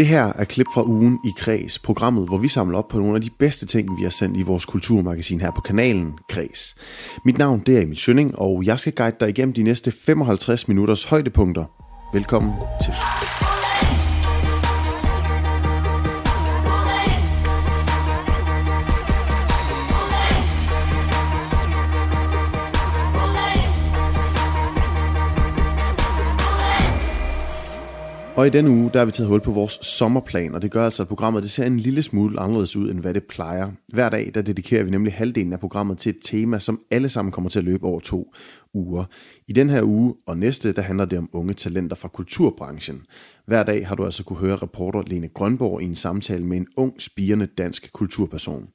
Det her er klip fra ugen i Kreds, programmet, hvor vi samler op på nogle af de bedste ting, vi har sendt i vores kulturmagasin her på kanalen Kreds. Mit navn det er Emil Schønning, og jeg skal guide dig igennem de næste 55 minutters højdepunkter. Velkommen til. Og i denne uge, der har vi taget hul på vores sommerplan, og det gør altså, at programmet det ser en lille smule anderledes ud, end hvad det plejer. Hver dag, der dedikerer vi nemlig halvdelen af programmet til et tema, som alle sammen kommer til at løbe over to uger. I den her uge og næste, der handler det om unge talenter fra kulturbranchen. Hver dag har du altså kunne høre reporter Lene Grønborg i en samtale med en ung, spirende dansk kulturperson.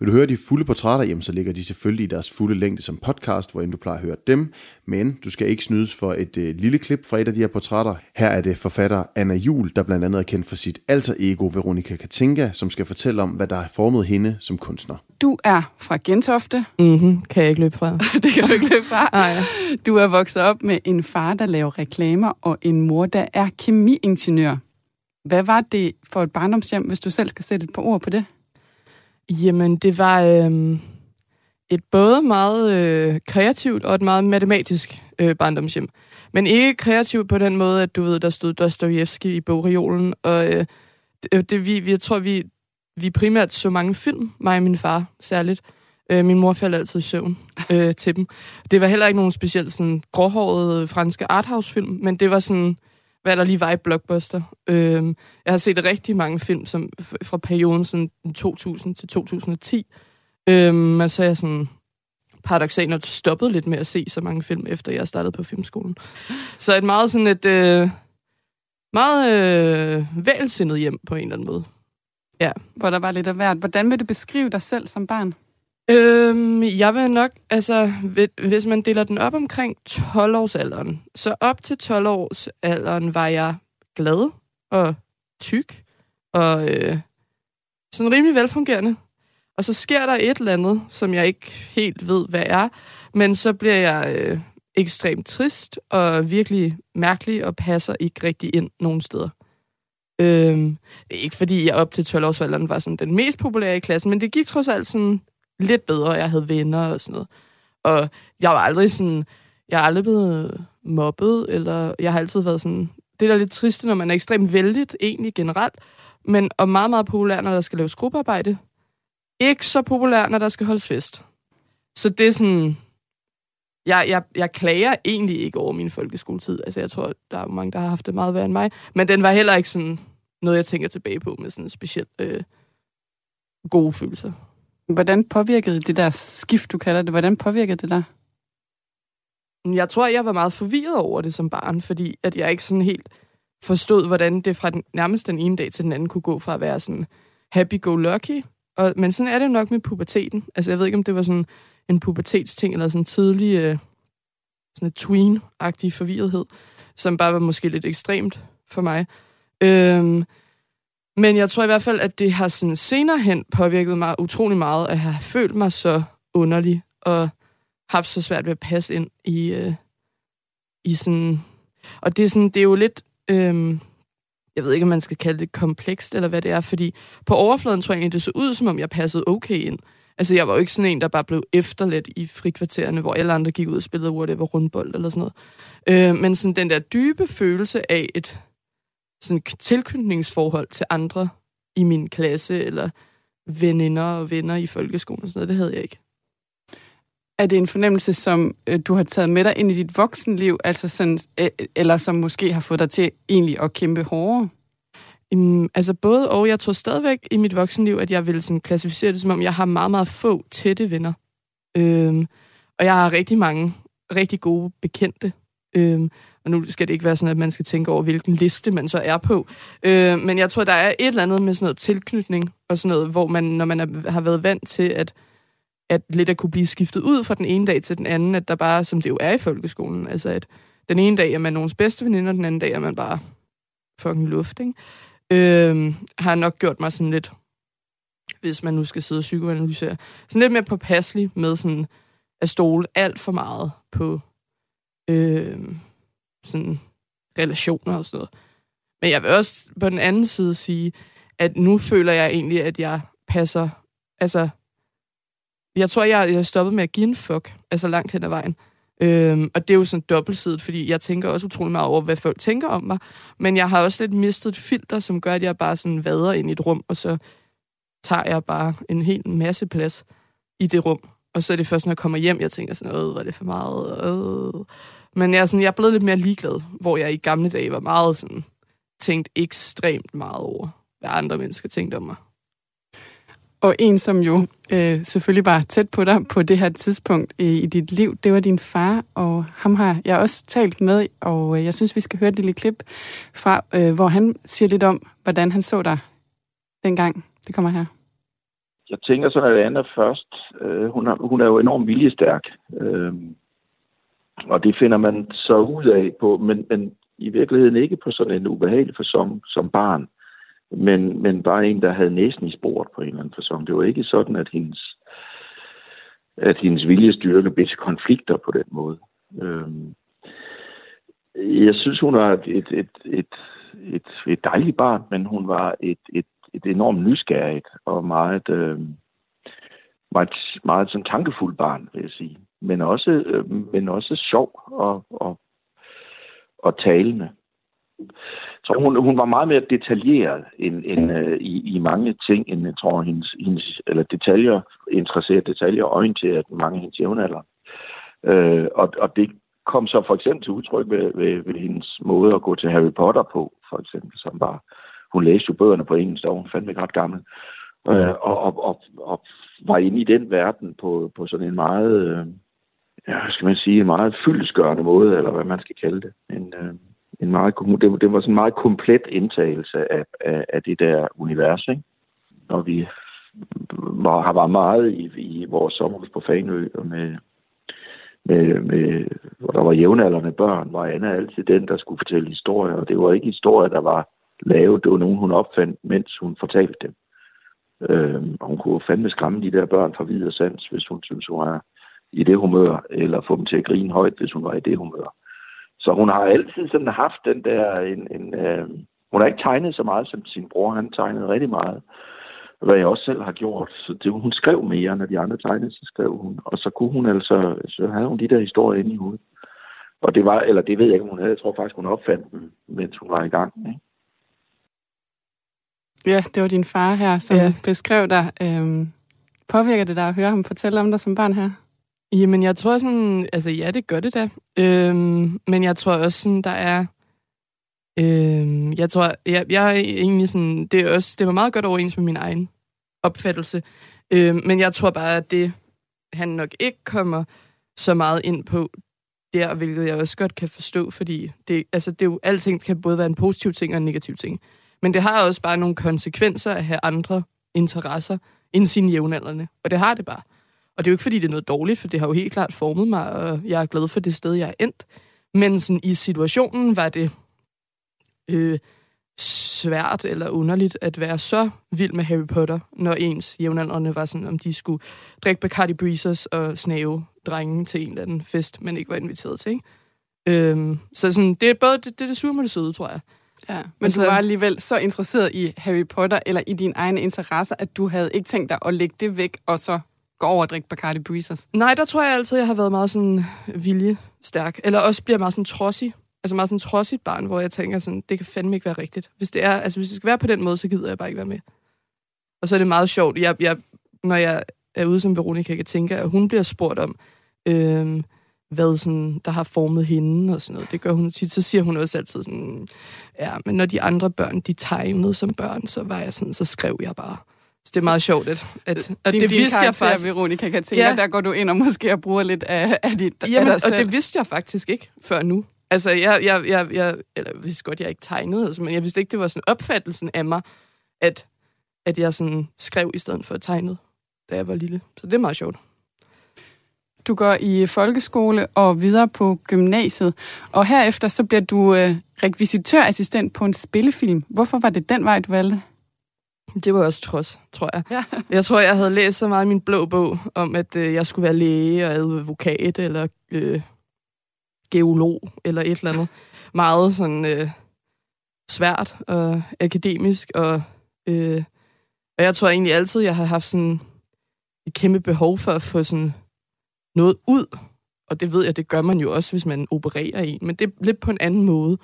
Vil du høre de fulde portrætter, jamen, så ligger de selvfølgelig i deres fulde længde som podcast, hvor du plejer at høre dem. Men du skal ikke snydes for et øh, lille klip fra et af de her portrætter. Her er det forfatter Anna Jul, der blandt andet er kendt for sit alter ego Veronica Katinka, som skal fortælle om, hvad der har formet hende som kunstner. Du er fra Gentofte. Mm-hmm. Kan jeg ikke løbe fra. det kan du ikke løbe fra. Nej. Du er vokset op med en far, der laver reklamer, og en mor, der er kemiingeniør. Hvad var det for et barndomshjem, hvis du selv skal sætte et par ord på det? Jamen, det var øh, et både meget øh, kreativt og et meget matematisk øh, barndomshjem. Men ikke kreativt på den måde, at du ved, der stod Dostojevski i bogreolen, og øh, det, det, vi, vi, jeg tror, vi, vi primært så mange film, mig og min far særligt. Øh, min mor faldt altid i søvn øh, til dem. Det var heller ikke nogen specielt sådan gråhårede franske arthouse-film, men det var sådan hvad der lige var i Blockbuster. Øh, jeg har set rigtig mange film som, fra perioden sådan 2000 til 2010. Øh, men så er jeg sådan paradoxalt stoppet lidt med at se så mange film, efter jeg startede på filmskolen. Så et meget sådan et... Øh, meget øh, vælsindet hjem på en eller anden måde. Ja. Hvor der var lidt af hvert. Hvordan vil du beskrive dig selv som barn? Øhm, jeg vil nok, altså, hvis man deler den op omkring 12-årsalderen, så op til 12-årsalderen var jeg glad og tyk og øh, sådan rimelig velfungerende. Og så sker der et eller andet, som jeg ikke helt ved, hvad er, men så bliver jeg øh, ekstremt trist og virkelig mærkelig og passer ikke rigtig ind nogen steder. Øhm, ikke fordi, jeg op til 12-årsalderen var sådan den mest populære i klassen, men det gik trods alt sådan lidt bedre, jeg havde venner og sådan noget. Og jeg var aldrig sådan, jeg er aldrig blevet mobbet, eller jeg har altid været sådan, det er lidt trist, når man er ekstremt vældig, egentlig generelt, men og meget, meget populær, når der skal laves gruppearbejde. Ikke så populær, når der skal holdes fest. Så det er sådan, jeg, jeg, jeg klager egentlig ikke over min folkeskoletid. Altså, jeg tror, der er mange, der har haft det meget værre end mig. Men den var heller ikke sådan noget, jeg tænker tilbage på med sådan specielt øh, gode følelser. Hvordan påvirkede det der skift, du kalder det, hvordan påvirkede det der? Jeg tror, jeg var meget forvirret over det som barn, fordi at jeg ikke sådan helt forstod, hvordan det fra den, nærmest den ene dag til den anden kunne gå fra at være sådan happy-go-lucky. Og, men sådan er det jo nok med puberteten. Altså, jeg ved ikke, om det var sådan en pubertetsting, eller sådan en tidlig øh, sådan en tween-agtig forvirrethed, som bare var måske lidt ekstremt for mig. Øhm, men jeg tror i hvert fald, at det har sådan senere hen påvirket mig utrolig meget, at have følt mig så underlig, og haft så svært ved at passe ind i, øh, i sådan... Og det er, sådan, det er jo lidt... Øh, jeg ved ikke, om man skal kalde det komplekst, eller hvad det er, fordi på overfladen tror jeg egentlig, det så ud, som om jeg passede okay ind. Altså, jeg var jo ikke sådan en, der bare blev efterladt i frikvartererne, hvor alle andre gik ud og spillede whatever rundbold eller sådan noget. Øh, men sådan den der dybe følelse af et sådan tilknytningsforhold til andre i min klasse, eller veninder og venner i folkeskolen og sådan noget. Det havde jeg ikke. Er det en fornemmelse, som øh, du har taget med dig ind i dit voksenliv, altså sådan, øh, eller som måske har fået dig til egentlig at kæmpe hårdere? Um, altså både og. Jeg tror stadigvæk i mit voksenliv, at jeg vil sådan klassificere det som om, jeg har meget, meget få tætte venner. Um, og jeg har rigtig mange rigtig gode bekendte. Um, og nu skal det ikke være sådan, at man skal tænke over, hvilken liste man så er på. Øh, men jeg tror, der er et eller andet med sådan noget tilknytning, og sådan noget, hvor man, når man er, har været vant til, at, at lidt at kunne blive skiftet ud fra den ene dag til den anden, at der bare, som det jo er i folkeskolen, altså at den ene dag er man nogens bedste veninde, og den anden dag er man bare fucking luft, ikke? Øh, har nok gjort mig sådan lidt, hvis man nu skal sidde og psykoanalysere, sådan lidt mere påpasselig med sådan at stole alt for meget på øh, sådan relationer og sådan noget. Men jeg vil også på den anden side sige, at nu føler jeg egentlig, at jeg passer... Altså, jeg tror, jeg, jeg stoppet med at give en fuck, altså langt hen ad vejen. Øhm, og det er jo sådan dobbeltsidigt, fordi jeg tænker også utrolig meget over, hvad folk tænker om mig. Men jeg har også lidt mistet et filter, som gør, at jeg bare sådan vader ind i et rum, og så tager jeg bare en hel masse plads i det rum. Og så er det først, når jeg kommer hjem, jeg tænker sådan, øh, var det for meget? Øh. Men jeg er, sådan, jeg er blevet lidt mere ligeglad, hvor jeg i gamle dage var meget sådan, tænkt ekstremt meget over, hvad andre mennesker tænkte om mig. Og en, som jo øh, selvfølgelig var tæt på dig på det her tidspunkt øh, i dit liv, det var din far, og ham har jeg også talt med, og øh, jeg synes, vi skal høre et lille klip fra, øh, hvor han siger lidt om, hvordan han så dig dengang. Det kommer her. Jeg tænker sådan, at Anna først, øh, hun, er, hun er jo enormt viljestærk, øh, og det finder man så ud af på, men, men i virkeligheden ikke på sådan en ubehagelig fasong som barn men, men bare en, der havde næsen i sporet på en eller anden fasong. Det var ikke sådan, at hendes, at hendes viljestyrke blev til konflikter på den måde. Øhm, jeg synes, hun var et, et, et, et, et, et dejligt barn, men hun var et, et, et enormt nysgerrigt og meget, øh, meget, meget sådan tankefuld barn, vil jeg sige. Men også, øh, men også sjov og, og, og talende. Så hun, hun var meget mere detaljeret end, end uh, i, i mange ting, end jeg tror, hendes, hendes eller detaljer, interesseret detaljer, orienteret mange af hendes jævnalder. Uh, og, og det kom så for eksempel til udtryk ved, ved, ved hendes måde at gå til Harry Potter på, for eksempel, som var, hun læste jo bøgerne på engelsk, og hun fandme ret gammel, uh, og, og, og, og var inde i den verden på, på sådan en meget, uh, ja, skal man sige, en meget fyldesgørende måde, eller hvad man skal kalde det. En, øh, en meget, det, det var sådan en meget komplet indtagelse af, af, af det der univers, ikke? Når vi var, har været meget i, i vores sommerhus på Fanø, og med, med, med, hvor der var jævnaldrende børn, var Anna altid den, der skulle fortælle historier, og det var ikke historier, der var lavet, det var nogen, hun opfandt, mens hun fortalte dem. Øh, og hun kunne fandme skræmme de der børn fra videre sans, hvis hun synes, hun var i det humør, eller få dem til at grine højt, hvis hun var i det humør. Så hun har altid sådan haft den der... En, en, øh, hun har ikke tegnet så meget som sin bror. Han tegnede rigtig meget. Hvad jeg også selv har gjort. Så det, hun skrev mere, når de andre tegnede, så skrev hun. Og så kunne hun altså... Så havde hun de der historier inde i hovedet. Og det var... Eller det ved jeg ikke, hun havde. Jeg tror faktisk, hun opfandt dem, mens hun var i gang. Ikke? Ja, det var din far her, som ja. beskrev dig. Øhm, påvirker det dig at høre ham fortælle om dig som barn her? Jamen, jeg tror sådan... Altså, ja, det gør det da. Øhm, men jeg tror også sådan, der er... Øhm, jeg tror, jeg, jeg er egentlig sådan... Det, er også, det var meget godt overens med min egen opfattelse. Øhm, men jeg tror bare, at det, han nok ikke kommer så meget ind på der, hvilket jeg også godt kan forstå, fordi det, altså, det er jo, alting kan både være en positiv ting og en negativ ting. Men det har også bare nogle konsekvenser at have andre interesser end sine jævnaldrende. Og det har det bare. Og det er jo ikke, fordi det er noget dårligt, for det har jo helt klart formet mig, og jeg er glad for det sted, jeg er endt. Men sådan, i situationen var det øh, svært eller underligt at være så vild med Harry Potter, når ens jævnaldrende var sådan, om de skulle drikke Bacardi Breezers og snave drengen til en eller anden fest, men ikke var inviteret til. Ikke? Øhm, så sådan, det er både det, det, er det sure med det søde, tror jeg. Ja, men så, du var alligevel så interesseret i Harry Potter, eller i dine egne interesser, at du havde ikke tænkt dig at lægge det væk, og så gå over og drikke Bacardi Breezers? Nej, der tror jeg altid, jeg har været meget sådan viljestærk. Eller også bliver meget sådan trodsig. Altså meget sådan trodsigt barn, hvor jeg tænker sådan, det kan fandme ikke være rigtigt. Hvis det, er, altså hvis det skal være på den måde, så gider jeg bare ikke være med. Og så er det meget sjovt. Jeg, jeg, når jeg er ude som Veronica, kan tænke, at hun bliver spurgt om, øhm, hvad sådan, der har formet hende og sådan noget. Det gør hun tit. Så siger hun også altid sådan, ja, men når de andre børn, de tegnede som børn, så var jeg sådan, så skrev jeg bare. Så det er meget sjovt, at, at, at din, det din vidste jeg faktisk. Veronica kan tænke, ja. der går du ind og måske og bruger lidt af, af, dit, Jamen, af dig selv. og det vidste jeg faktisk ikke før nu. Altså, jeg, jeg, jeg, jeg eller jeg vidste godt, jeg ikke tegnede, altså, men jeg vidste ikke, det var sådan opfattelsen af mig, at, at jeg sådan skrev i stedet for at tegne, da jeg var lille. Så det er meget sjovt. Du går i folkeskole og videre på gymnasiet, og herefter så bliver du øh, rekvisitørassistent på en spillefilm. Hvorfor var det den vej, du valgte? Det var også trods, tror jeg. Ja. Jeg tror, jeg havde læst så meget i min blå bog, om at øh, jeg skulle være læge og advokat, eller øh, geolog, eller et eller andet. Meget sådan øh, svært og akademisk, og, øh, og jeg tror egentlig altid, jeg har haft sådan et kæmpe behov for at få sådan noget ud. Og det ved jeg, det gør man jo også, hvis man opererer en, men det er lidt på en anden måde.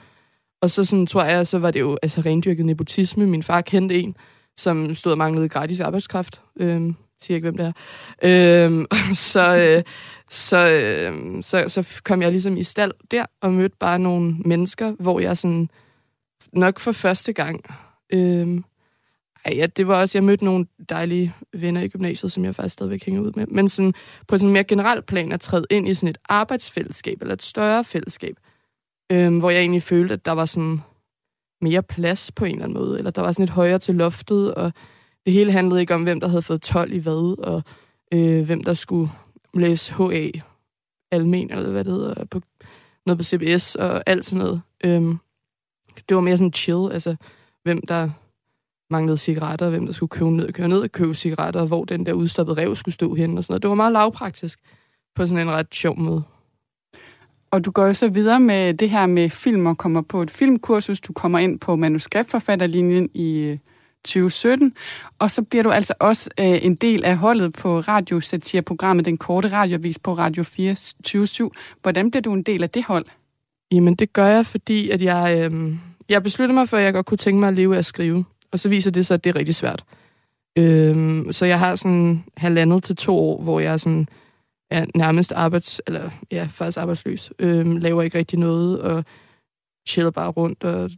Og så sådan, tror jeg, så var det jo altså rendyrket nepotisme. Min far kendte en, som stod og manglede gratis arbejdskraft. Øhm, siger ikke, hvem det er. Øhm, så, øh, så, øh, så, så kom jeg ligesom i stald der og mødte bare nogle mennesker, hvor jeg sådan nok for første gang... Øh, ej, ja, det var også, jeg mødte nogle dejlige venner i gymnasiet, som jeg faktisk stadigvæk hænger ud med. Men sådan, på sådan en mere generel plan at træde ind i sådan et arbejdsfællesskab, eller et større fællesskab, øhm, hvor jeg egentlig følte, at der var sådan mere plads på en eller anden måde, eller der var sådan et højere til loftet, og det hele handlede ikke om, hvem der havde fået 12 i hvad, og øh, hvem der skulle læse HA almen, eller hvad det hedder, på, noget på CBS og alt sådan noget. Øhm, det var mere sådan chill, altså hvem der manglede cigaretter, hvem der skulle købe ned, køre ned og købe cigaretter, og hvor den der udstoppede rev skulle stå hen og sådan noget. Det var meget lavpraktisk på sådan en ret sjov måde. Og du går jo så videre med det her med film og kommer på et filmkursus. Du kommer ind på manuskriptforfatterlinjen i øh, 2017, og så bliver du altså også øh, en del af holdet på radiosatireprogrammet Den Korte Radiovis på Radio 24 Hvordan bliver du en del af det hold? Jamen, det gør jeg, fordi at jeg, øh, jeg besluttede mig for, at jeg godt kunne tænke mig at leve af at skrive. Og så viser det sig, at det er rigtig svært. Øh, så jeg har sådan halvandet til to år, hvor jeg sådan er nærmest arbejds... Eller ja, faktisk arbejdsløs. Øh, laver ikke rigtig noget, og chiller bare rundt, og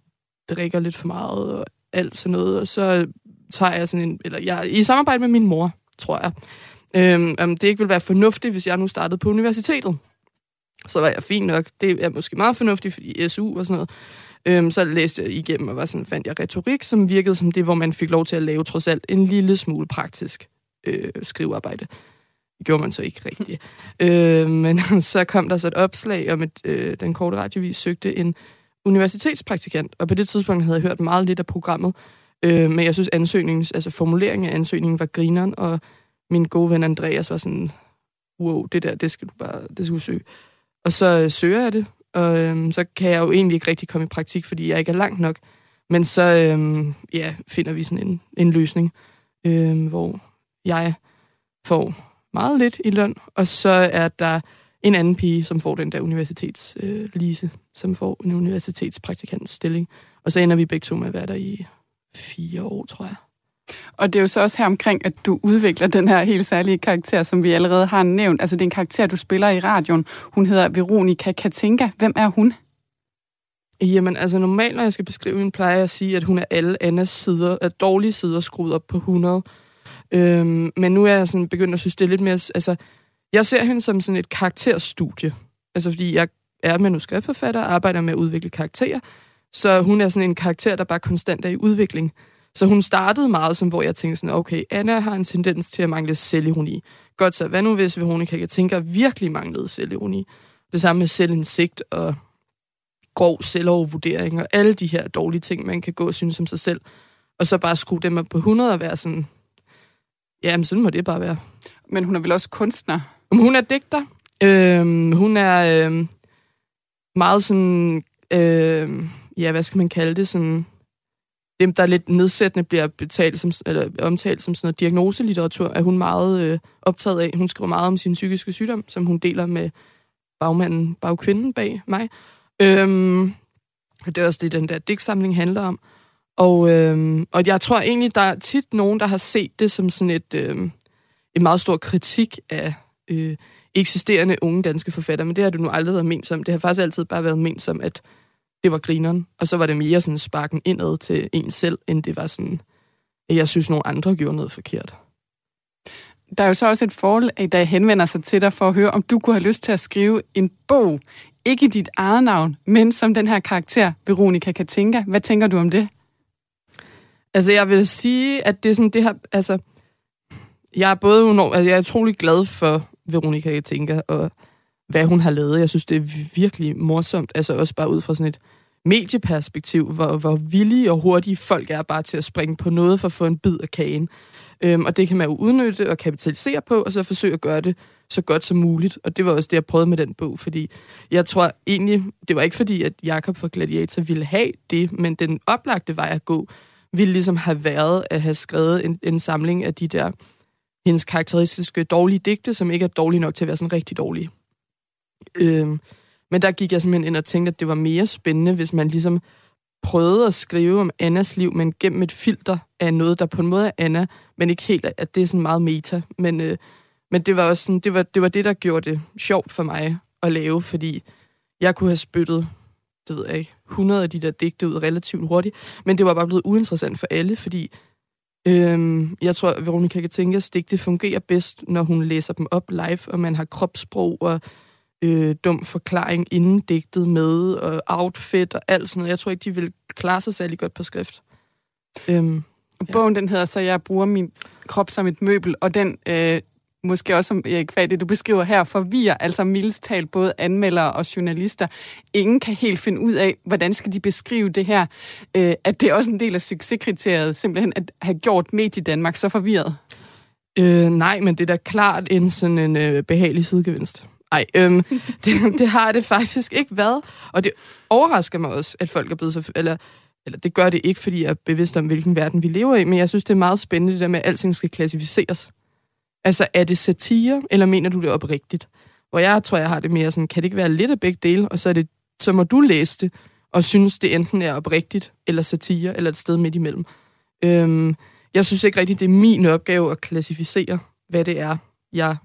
drikker lidt for meget, og alt sådan noget. Og så tager jeg sådan en... Eller jeg i samarbejde med min mor, tror jeg. Øhm, om det ikke ville være fornuftigt, hvis jeg nu startede på universitetet. Så var jeg fint nok. Det er måske meget fornuftigt, fordi SU og sådan noget. Øhm, så læste jeg igennem, og var sådan, fandt jeg retorik, som virkede som det, hvor man fik lov til at lave trods alt en lille smule praktisk øh, skrivearbejde. Det gjorde man så ikke rigtigt. øh, men så kom der så et opslag om, at øh, den korte radiovis søgte en universitetspraktikant, og på det tidspunkt havde jeg hørt meget lidt af programmet, øh, men jeg synes ansøgningen, altså formuleringen af ansøgningen var grineren, og min gode ven Andreas var sådan, wow, det der, det skal du bare, det skal du søge. Og så øh, søger jeg det, og øh, så kan jeg jo egentlig ikke rigtig komme i praktik, fordi jeg ikke er langt nok. Men så øh, ja, finder vi sådan en, en løsning, øh, hvor jeg får meget lidt i løn, og så er der en anden pige, som får den der universitetslise, øh, som får en universitetspraktikantstilling. Og så ender vi begge to med at være der i fire år, tror jeg. Og det er jo så også her omkring, at du udvikler den her helt særlige karakter, som vi allerede har nævnt. Altså det er en karakter, du spiller i radioen. Hun hedder Veronika Katinka. Hvem er hun? Jamen, altså normalt, når jeg skal beskrive hende, plejer jeg at sige, at hun er alle Annas sider, at dårlige sider skruet op på 100. Øhm, men nu er jeg sådan begyndt at synes, det er lidt mere... Altså, jeg ser hende som sådan et karakterstudie. Altså, fordi jeg er manuskriptforfatter og arbejder med at udvikle karakterer. Så hun er sådan en karakter, der bare konstant er i udvikling. Så hun startede meget som, hvor jeg tænkte sådan, okay, Anna har en tendens til at mangle selvironi. Godt så, hvad nu hvis Veronica kan tænke virkelig manglede selvironi? Det samme med selvindsigt og grov selvovervurdering og alle de her dårlige ting, man kan gå og synes om sig selv. Og så bare skrue dem op på 100 og være sådan, jamen sådan må det bare være. Men hun er vel også kunstner? Hun er digter. Øhm, hun er øhm, meget sådan, øhm, ja, hvad skal man kalde det, sådan, dem, der lidt nedsættende bliver betalt som, eller omtalt som sådan noget diagnoselitteratur, er hun meget øh, optaget af. Hun skriver meget om sin psykiske sygdom, som hun deler med bagmanden, bagkvinden bag mig. Øhm, det er også det, den der digtsamling handler om. Og, øhm, og jeg tror egentlig, der er tit nogen, der har set det som sådan et, øhm, en meget stor kritik af øh, eksisterende unge danske forfattere, men det har du nu aldrig været ment som. Det har faktisk altid bare været ment som, at det var grineren, og så var det mere sådan sparken indad til en selv, end det var sådan, at jeg synes, nogle andre gjorde noget forkert. Der er jo så også et forhold, der henvender sig til dig for at høre, om du kunne have lyst til at skrive en bog, ikke i dit eget navn, men som den her karakter, Veronica Katinka. Hvad tænker du om det? Altså, jeg vil sige, at det er sådan, det her, altså, jeg er både altså, jeg er utrolig glad for Veronica Katinka, og hvad hun har lavet. Jeg synes, det er virkelig morsomt, altså også bare ud fra sådan et medieperspektiv, hvor, hvor villige og hurtige folk er bare til at springe på noget for at få en bid af kagen. Øhm, og det kan man jo udnytte og kapitalisere på, og så forsøge at gøre det så godt som muligt. Og det var også det, jeg prøvede med den bog, fordi jeg tror egentlig, det var ikke fordi, at Jakob fra Gladiator ville have det, men den oplagte vej at gå, ville ligesom have været at have skrevet en, en samling af de der hendes karakteristiske dårlige digte, som ikke er dårlige nok til at være sådan rigtig dårlige. Øhm, men der gik jeg simpelthen ind og tænkte, at det var mere spændende, hvis man ligesom prøvede at skrive om Annas liv, men gennem et filter af noget, der på en måde er Anna, men ikke helt, at det er sådan meget meta. Men, øh, men det var også sådan, det var, det var det, der gjorde det sjovt for mig at lave, fordi jeg kunne have spyttet, det ved jeg ikke, 100 af de der digte ud relativt hurtigt, men det var bare blevet uinteressant for alle, fordi øhm, jeg tror, at Veronica kan tænke, at digte fungerer bedst, når hun læser dem op live, og man har kropssprog og øh, dum forklaring inden digtet med, og outfit og alt sådan noget. Jeg tror ikke, de vil klare sig særlig godt på skrift. Øhm, ja. Bogen, den hedder så, jeg bruger min krop som et møbel, og den øh, måske også som Erik hvad det du beskriver her, forvirrer altså mildest talt både anmeldere og journalister. Ingen kan helt finde ud af, hvordan skal de beskrive det her, øh, at det er også en del af succeskriteriet, simpelthen at have gjort medie Danmark så forvirret. Øh, nej, men det er da klart en sådan en øh, behagelig sidegevinst. Nej, øhm, det, det har det faktisk ikke været. Og det overrasker mig også, at folk er blevet så... Eller, eller det gør det ikke, fordi jeg er bevidst om, hvilken verden vi lever i, men jeg synes, det er meget spændende, det der med, at alting skal klassificeres. Altså, er det satire, eller mener du det oprigtigt? Hvor jeg tror, jeg har det mere sådan, kan det ikke være lidt af begge dele, og så, er det, så må du læse det, og synes, det enten er oprigtigt, eller satire, eller et sted midt imellem. Øhm, jeg synes ikke rigtigt, det er min opgave at klassificere, hvad det er, jeg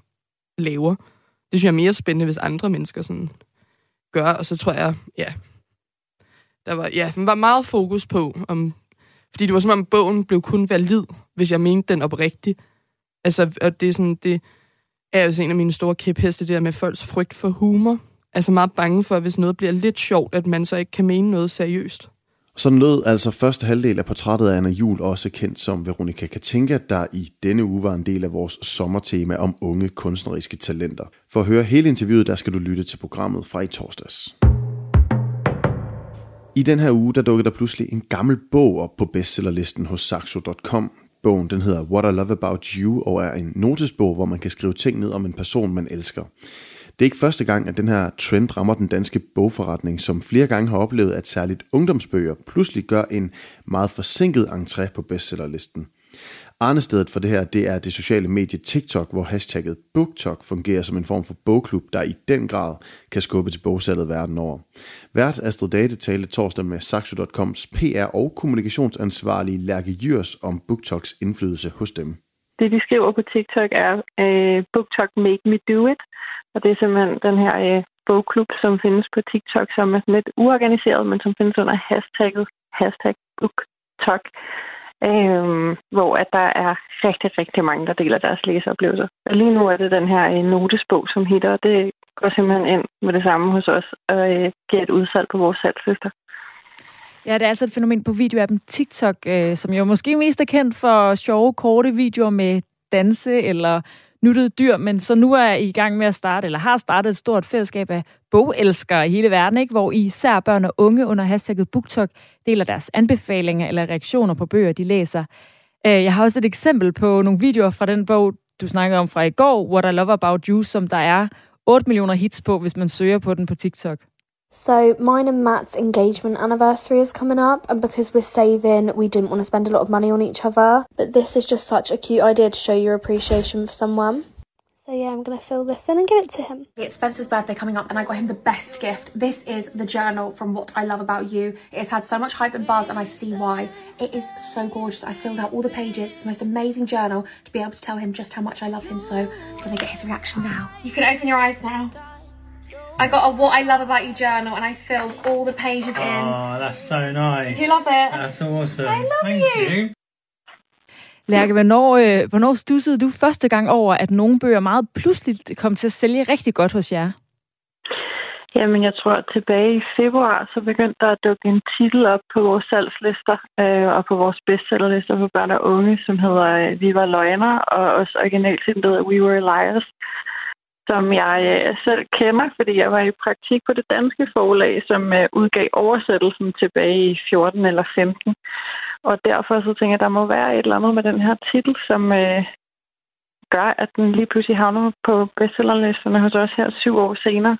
laver. Det synes jeg er mere spændende, hvis andre mennesker sådan gør, og så tror jeg, ja, der var, ja, der var meget fokus på, om, fordi det var som om bogen blev kun valid, hvis jeg mente den oprigtigt. Altså, og det er sådan, det er altså en af mine store kæpheste, det der med folks frygt for humor. Altså meget bange for, at hvis noget bliver lidt sjovt, at man så ikke kan mene noget seriøst. Sådan lød altså første halvdel af portrættet af Anna Jul, også kendt som Veronica Katinka, der i denne uge var en del af vores sommertema om unge kunstneriske talenter. For at høre hele interviewet, der skal du lytte til programmet fra i torsdags. I den her uge, der dukkede der pludselig en gammel bog op på bestsellerlisten hos Saxo.com. Bogen den hedder What I Love About You og er en notesbog, hvor man kan skrive ting ned om en person, man elsker. Det er ikke første gang, at den her trend rammer den danske bogforretning, som flere gange har oplevet, at særligt ungdomsbøger pludselig gør en meget forsinket entré på bestsellerlisten. Arnestedet for det her, det er det sociale medie TikTok, hvor hashtagget BookTok fungerer som en form for bogklub, der i den grad kan skubbe til bogsalget verden over. Vært Astrid Date talte torsdag med Saxo.coms PR og kommunikationsansvarlige Lærke Jørs om BookToks indflydelse hos dem. Det, de skriver på TikTok er, uh, BookTok made me do it. Og det er simpelthen den her uh, bogklub, som findes på TikTok, som er lidt uorganiseret, men som findes under hashtagget hashtag BookTok øh, hvor at der er rigtig, rigtig mange, der deler deres læseoplevelser. Og lige nu er det den her øh, notesbog, som hitter, og det går simpelthen ind med det samme hos os og øh, giver et udsalg på vores salgslister. Ja, det er altså et fænomen på videoappen TikTok, øh, som jo måske mest er kendt for sjove, korte videoer med danse eller nuttede dyr, men så nu er I i gang med at starte, eller har startet et stort fællesskab af bogelskere i hele verden, ikke? hvor især børn og unge under hashtagget BookTok deler deres anbefalinger eller reaktioner på bøger, de læser. Øh, jeg har også et eksempel på nogle videoer fra den bog, du snakkede om fra i går, What I Love About You, som der er 8 millioner hits på, hvis man søger på den på TikTok. So mine and Matt's engagement anniversary is coming up, and because we're saving, we didn't want to spend a lot of money on each other. But this is just such a cute idea to show your appreciation for someone. So yeah, I'm gonna fill this in and give it to him. It's Spencer's birthday coming up, and I got him the best gift. This is the journal from What I Love About You. It has had so much hype and buzz, and I see why. It is so gorgeous. I filled out all the pages. It's the most amazing journal to be able to tell him just how much I love him. So I'm gonna get his reaction now. You can open your eyes now. I got a What I Love About You journal and I filled all the pages in. Oh, that's so nice. Do you love it? That's awesome. I love Thank you. you. Lærke, hvornår, øh, hvornår stussede du første gang over, at nogle bøger meget pludseligt kom til at sælge rigtig godt hos jer? Jamen, jeg tror, at tilbage i februar, så begyndte der at dukke en titel op på vores salgslister øh, og på vores bestsellerlister for børn og unge, som hedder øh, Vi var løgner, og også originaltitlet We Were Liars, som jeg øh, selv kender, fordi jeg var i praktik på det danske forlag, som øh, udgav oversættelsen tilbage i 14 eller 15. Og derfor så tænker jeg, at der må være et eller andet med den her titel, som, øh, gør, at den lige pludselig havner på bestsellerlisterne hos os her syv år senere.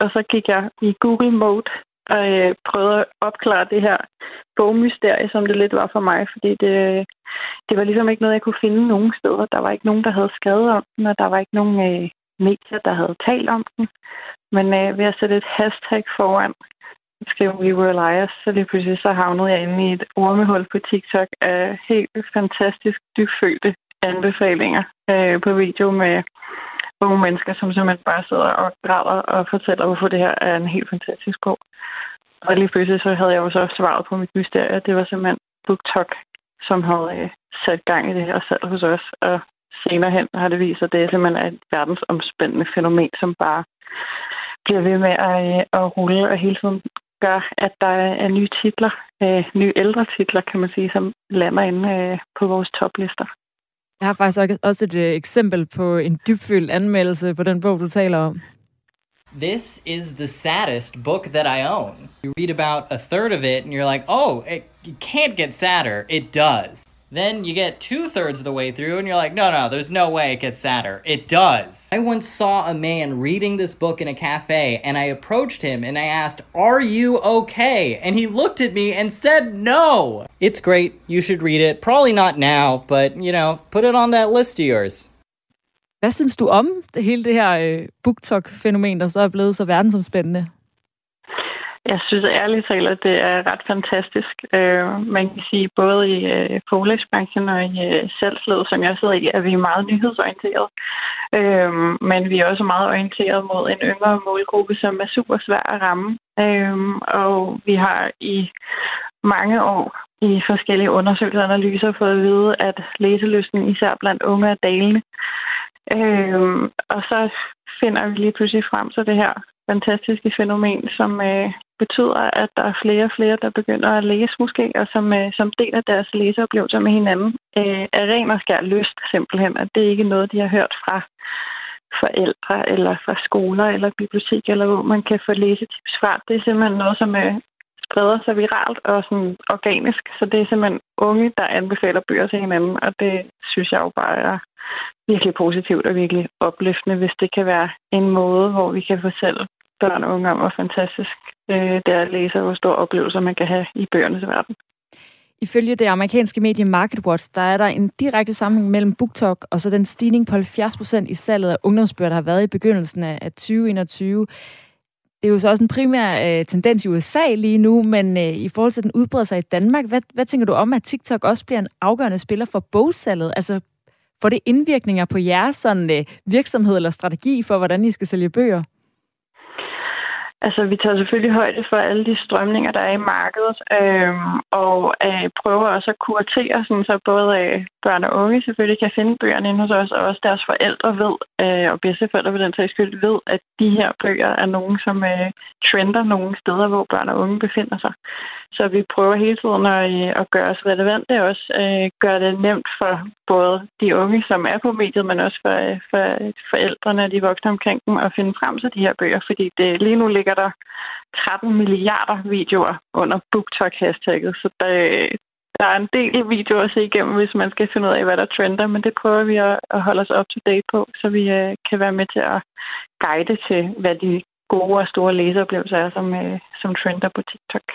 Og så gik jeg i Google Mode og øh, prøvede at opklare det her bogmysterie, som det lidt var for mig, fordi det, det var ligesom ikke noget, jeg kunne finde nogen steder. Der var ikke nogen, der havde skrevet om den, og der var ikke nogen øh, medier, der havde talt om den. Men øh, ved at sætte et hashtag foran, skrev We Were Liars, så lige pludselig så havnede jeg inde i et ormehul på TikTok af helt fantastisk dybfølte anbefalinger øh, på video med unge mennesker, som simpelthen bare sidder og græder og fortæller, hvorfor det her er en helt fantastisk bog. Og lige pludselig så havde jeg jo så svaret på mit mysterie. Det var simpelthen BookTok, som havde øh, sat gang i det her salg hos os. Og senere hen har det vist sig, at det er simpelthen et verdensomspændende fænomen, som bare bliver ved med at, øh, at rulle og hele tiden gør, at der er nye titler, øh, nye ældre titler, kan man sige, som lander inde øh, på vores toplister. Jeg har faktisk også et øh, eksempel på en dybfyldt anmeldelse på den bog, du taler om. This is the saddest book that I own. You read about a third of it and you're like, oh, it, it can't get sadder. It does. Then you get two thirds of the way through and you're like, no, no, there's no way it gets sadder. It does. I once saw a man reading this book in a cafe and I approached him and I asked, Are you okay? And he looked at me and said, No. It's great. You should read it. Probably not now, but you know, put it on that list of yours. Hvad synes du om det hele det her øh, BookTok-fænomen, der så er blevet så verdensomspændende? Jeg synes ærligt talt, at det er ret fantastisk. Øh, man kan sige, både i øh, forlægsbranchen og i øh, som jeg sidder i, at vi er meget nyhedsorienteret. Øh, men vi er også meget orienteret mod en yngre målgruppe, som er super svær at ramme. Øh, og vi har i mange år i forskellige undersøgelser og analyser fået at vide, at læselysten især blandt unge er dalende. Øh, og så finder vi lige pludselig frem til det her fantastiske fænomen, som øh, betyder, at der er flere og flere, der begynder at læse måske, og som, øh, som deler deres læseoplevelser med hinanden øh, af ren og skær lyst simpelthen, at det ikke er noget, de har hørt fra forældre eller fra skoler eller bibliotek, eller hvor man kan få læsetips fra. Det er simpelthen noget, som øh, spreder sig viralt og sådan organisk, så det er simpelthen unge, der anbefaler bøger til hinanden, og det synes jeg jo bare er virkelig positivt og virkelig opløftende, hvis det kan være en måde, hvor vi kan fortælle børn og unge om, hvor fantastisk øh, det er at læse, og hvor store oplevelser man kan have i bøgernes verden. Ifølge det amerikanske medie MarketWatch, der er der en direkte sammenhæng mellem BookTok og så den stigning på 70% i salget af ungdomsbøger, der har været i begyndelsen af 2021. Det er jo så også en primær øh, tendens i USA lige nu, men øh, i forhold til den udbreder sig i Danmark, hvad, hvad tænker du om, at TikTok også bliver en afgørende spiller for bogsalget? Altså, får det indvirkninger på jeres sådan, øh, virksomhed eller strategi for, hvordan I skal sælge bøger? Altså, vi tager selvfølgelig højde for alle de strømninger, der er i markedet, øh, og øh, prøver også at kuratere, sådan, så både øh, børn og unge selvfølgelig kan finde bøgerne inde hos os, og også deres forældre ved, øh, og bedsteforældre på den sags skyld, ved, at de her bøger er nogen, som øh, trender nogle steder, hvor børn og unge befinder sig. Så vi prøver hele tiden at, øh, at gøre os relevante, og også øh, gøre det nemt for både de unge, som er på mediet, men også for, øh, for øh, forældrene og de voksne omkring dem, at finde frem til de her bøger, fordi det, lige nu ligger der 13 milliarder videoer under BookTok-hashtagget, så der, der er en del videoer at se igennem, hvis man skal finde ud af, hvad der trender, men det prøver vi at, at holde os up to date på, så vi uh, kan være med til at guide til, hvad de gode og store læseoplevelser er, som, uh, som trender på TikTok.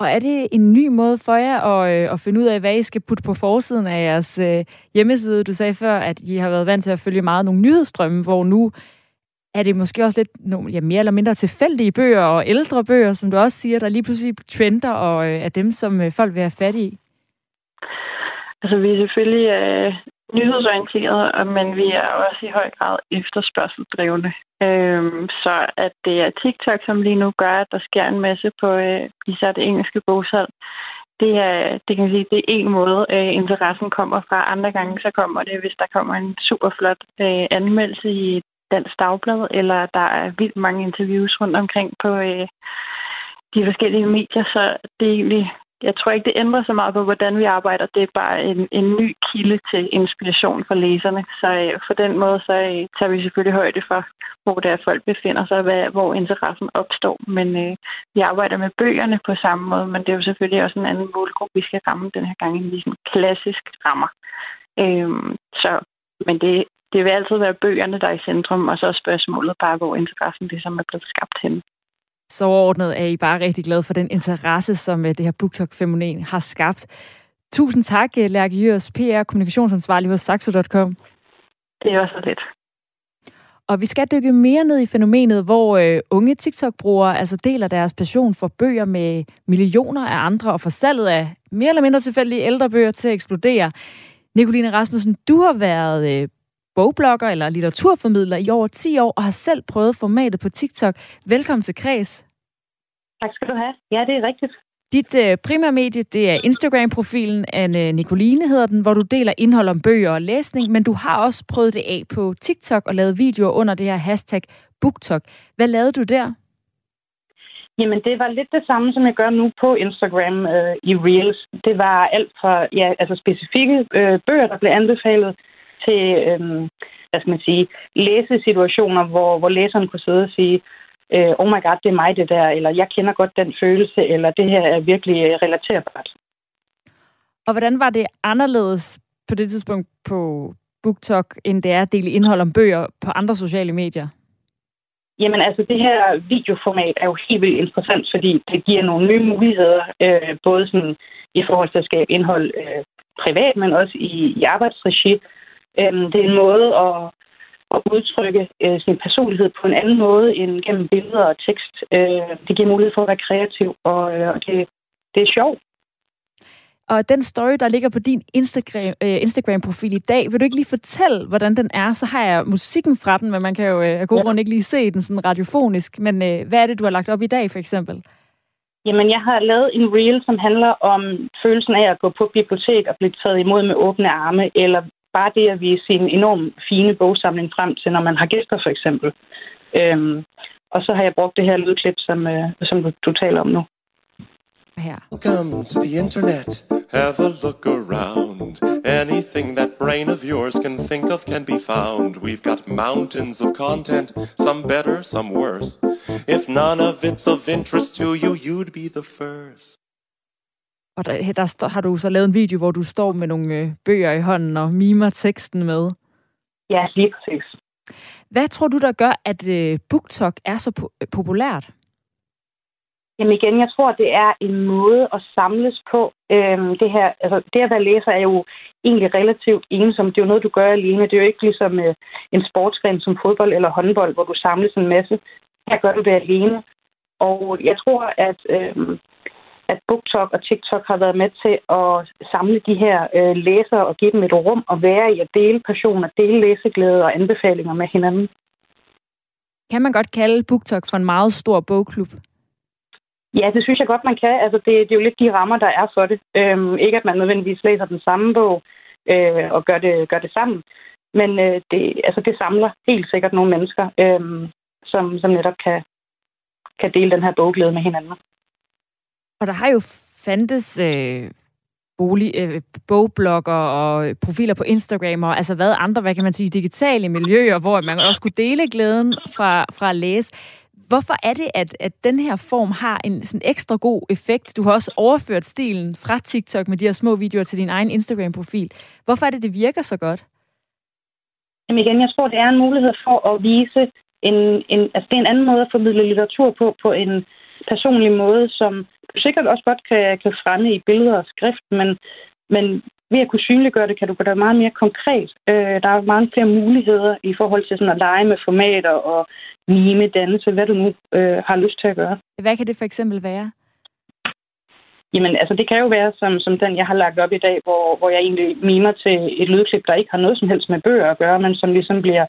Og er det en ny måde for jer at, øh, at finde ud af, hvad I skal putte på forsiden af jeres øh, hjemmeside? Du sagde før, at I har været vant til at følge meget nogle nyhedsstrømme, hvor nu er det måske også lidt nogle, ja, mere eller mindre tilfældige bøger og ældre bøger, som du også siger, der lige pludselig trender og øh, er dem, som øh, folk vil have fat i? Altså, vi er selvfølgelig øh, nyhedsorienterede, men vi er også i høj grad efterspørgseldrivende. Øhm, så at det er TikTok, som lige nu gør, at der sker en masse på øh, især det engelske bogsalg, det er, det kan sige, det er en måde, øh, interessen kommer fra. Andre gange så kommer det, hvis der kommer en super flot øh, anmeldelse i Dansk Dagblad, eller der er vildt mange interviews rundt omkring på øh, de forskellige medier, så det er egentlig jeg tror ikke, det ændrer så meget på, hvordan vi arbejder. Det er bare en, en ny kilde til inspiration for læserne. Så øh, for den måde, så øh, tager vi selvfølgelig højde for, hvor det er, folk befinder sig, hvad, hvor interessen opstår. Men øh, vi arbejder med bøgerne på samme måde, men det er jo selvfølgelig også en anden målgruppe, vi skal ramme den her gang, en ligesom klassisk rammer. Øh, så, men det det vil altid være bøgerne, der er i centrum, og så er spørgsmålet bare, hvor interessen ligesom er blevet skabt hen. Så overordnet er I bare rigtig glade for den interesse, som øh, det her BookTok-fænomen har skabt. Tusind tak, øh, Lærke Jørs, PR kommunikationsansvarlig hos Saxo.com. Det er også lidt. Og vi skal dykke mere ned i fænomenet, hvor øh, unge TikTok-brugere altså deler deres passion for bøger med millioner af andre, og for salget af mere eller mindre tilfældige ældre bøger til at eksplodere. Nicoline Rasmussen, du har været øh, bogblogger eller litteraturformidler i over 10 år, og har selv prøvet formatet på TikTok. Velkommen til Kreds. Tak skal du have. Ja, det er rigtigt. Dit øh, primære medie, det er Instagram-profilen Anne Nicoline hedder den, hvor du deler indhold om bøger og læsning, men du har også prøvet det af på TikTok og lavet videoer under det her hashtag BookTok. Hvad lavede du der? Jamen, det var lidt det samme, som jeg gør nu på Instagram øh, i Reels. Det var alt fra ja, altså specifikke øh, bøger, der blev anbefalet, til øh, hvad skal man sige, læsesituationer, hvor, hvor læseren kunne sidde og sige, øh, oh my god, det er mig det der, eller jeg kender godt den følelse, eller det her er virkelig øh, relaterbart. Og hvordan var det anderledes på det tidspunkt på BookTok, end det er at dele indhold om bøger på andre sociale medier? Jamen altså, det her videoformat er jo helt vildt interessant, fordi det giver nogle nye muligheder, øh, både sådan i forhold til at skabe indhold øh, privat, men også i, i arbejdsregi. Øh, det er en måde at at udtrykke øh, sin personlighed på en anden måde end gennem billeder og tekst. Øh, det giver mulighed for at være kreativ, og, øh, og det, det er sjovt. Og den story, der ligger på din Instagram, øh, Instagram-profil i dag, vil du ikke lige fortælle, hvordan den er? Så har jeg musikken fra den, men man kan jo øh, af god ja. grund ikke lige se den sådan radiofonisk. Men øh, hvad er det, du har lagt op i dag, for eksempel? Jamen, jeg har lavet en reel, som handler om følelsen af at gå på bibliotek og blive taget imod med åbne arme, eller bare det at vise sin enormt fine bogsamling frem til, når man har gæster for eksempel. Øhm, og så har jeg brugt det her lydklip, som, øh, som du, du taler om nu. Her. Welcome to the internet. Have a look around. Anything that brain of yours can think of can be found. We've got mountains of content, some better, some worse. If none of it's of interest to you, you'd be the first. Og der, der stå, har du så lavet en video, hvor du står med nogle øh, bøger i hånden og mimer teksten med. Ja, lige præcis. Hvad tror du, der gør, at øh, BookTok er så po- øh, populært? Jamen igen, jeg tror, det er en måde at samles på. Øhm, det, her, altså, det at være læser er jo egentlig relativt ensomt. Det er jo noget, du gør alene. Det er jo ikke ligesom øh, en sportsgren som fodbold eller håndbold, hvor du samles en masse. Her gør du det alene. Og jeg tror, at øh, at BookTok og TikTok har været med til at samle de her øh, læsere og give dem et rum at være i at dele passion og dele læseglæde og anbefalinger med hinanden. Kan man godt kalde BookTok for en meget stor bogklub? Ja, det synes jeg godt, man kan. Altså, det, det er jo lidt de rammer, der er for det. Øhm, ikke at man nødvendigvis læser den samme bog øh, og gør det, gør det sammen. Men øh, det, altså, det samler helt sikkert nogle mennesker, øh, som, som netop kan, kan dele den her bogglæde med hinanden. Og der har jo fandtes øh, bolig, øh, bogblogger og profiler på Instagram og altså hvad andre, hvad kan man sige, digitale miljøer, hvor man også kunne dele glæden fra, fra at læse. Hvorfor er det, at, at den her form har en sådan ekstra god effekt? Du har også overført stilen fra TikTok med de her små videoer til din egen Instagram-profil. Hvorfor er det, det virker så godt? Jamen igen, jeg tror, det er en mulighed for at vise en, en altså det er en anden måde at formidle litteratur på, på en personlig måde, som sikkert også godt kan, kan fremme i billeder og skrift, men, men ved at kunne synliggøre det, kan du gøre det meget mere konkret. Øh, der er mange flere muligheder i forhold til sådan at lege med formater og mime, dannelse, hvad du nu øh, har lyst til at gøre. Hvad kan det for eksempel være? Jamen, altså det kan jo være som, som den, jeg har lagt op i dag, hvor, hvor jeg egentlig mimer til et lydklip, der ikke har noget som helst med bøger at gøre, men som ligesom bliver,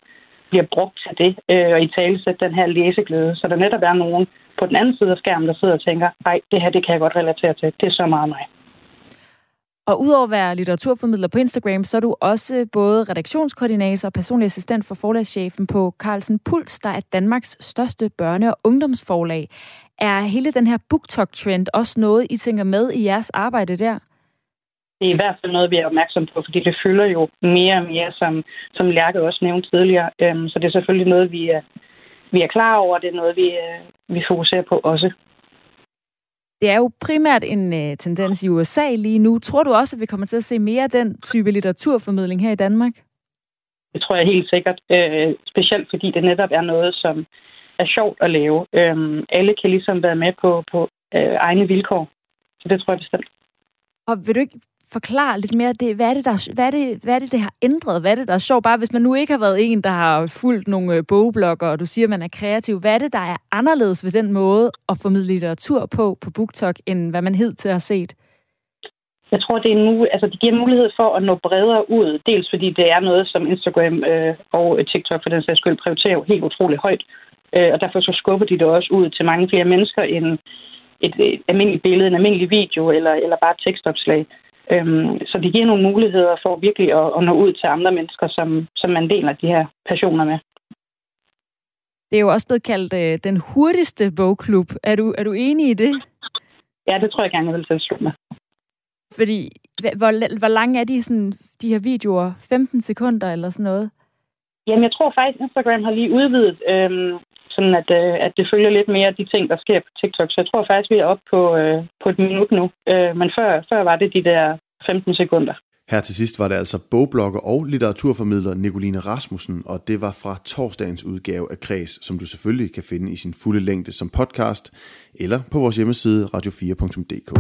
bliver brugt til det, øh, og i tale sætte den her læseglæde. Så der netop er nogen, på den anden side af skærmen, der sidder og tænker, nej, det her det kan jeg godt relatere til. Det er så meget mig. Og udover at være litteraturformidler på Instagram, så er du også både redaktionskoordinator og personlig assistent for forlagschefen på Carlsen Puls, der er Danmarks største børne- og ungdomsforlag. Er hele den her BookTok-trend også noget, I tænker med i jeres arbejde der? Det er i hvert fald noget, vi er opmærksom på, fordi det fylder jo mere og mere, som, som Lærke også nævnte tidligere. Øhm, så det er selvfølgelig noget, vi er, vi er klar over, det er noget, vi, øh, vi fokuserer på også. Det er jo primært en uh, tendens i USA lige nu. Tror du også, at vi kommer til at se mere af den type litteraturformidling her i Danmark? Det tror jeg helt sikkert. Øh, specielt fordi det netop er noget, som er sjovt at lave. Øh, alle kan ligesom være med på, på øh, egne vilkår. Så det tror jeg bestemt. Og vil du ikke forklare lidt mere, det, hvad, er det, der, hvad, er det, hvad er det, det har ændret? Hvad er det, der er sjovt? Bare hvis man nu ikke har været en, der har fulgt nogle øh, bogblokker, og du siger, at man er kreativ, hvad er det, der er anderledes ved den måde at formidle litteratur på på BookTok, end hvad man hed til at have set? Jeg tror, det, er nu, altså, det giver mulighed for at nå bredere ud. Dels fordi det er noget, som Instagram øh, og TikTok for den sags skyld prioriterer helt utroligt højt. Øh, og derfor så skubber de det også ud til mange flere mennesker end et, et almindeligt billede, en almindelig video eller, eller bare tekstopslag. Øhm, så det giver nogle muligheder for virkelig at, at nå ud til andre mennesker, som, som man deler de her passioner med. Det er jo også blevet kaldt øh, den hurtigste bogklub. Er du, er du enig i det? Ja, det tror jeg gerne, jeg vil tilslutte mig. Fordi, hvor, hvor lange er de, sådan, de her videoer? 15 sekunder eller sådan noget? Jamen, jeg tror faktisk, Instagram har lige udvidet, øhm, sådan at, øh, at det følger lidt mere de ting, der sker på TikTok. Så jeg tror faktisk, vi er oppe på, øh, på et minut nu. Øh, men før, før var det de der 15 sekunder. Her til sidst var det altså bogblogger og litteraturformidler Nicoline Rasmussen, og det var fra torsdagens udgave af Kreds, som du selvfølgelig kan finde i sin fulde længde som podcast, eller på vores hjemmeside radio4.dk.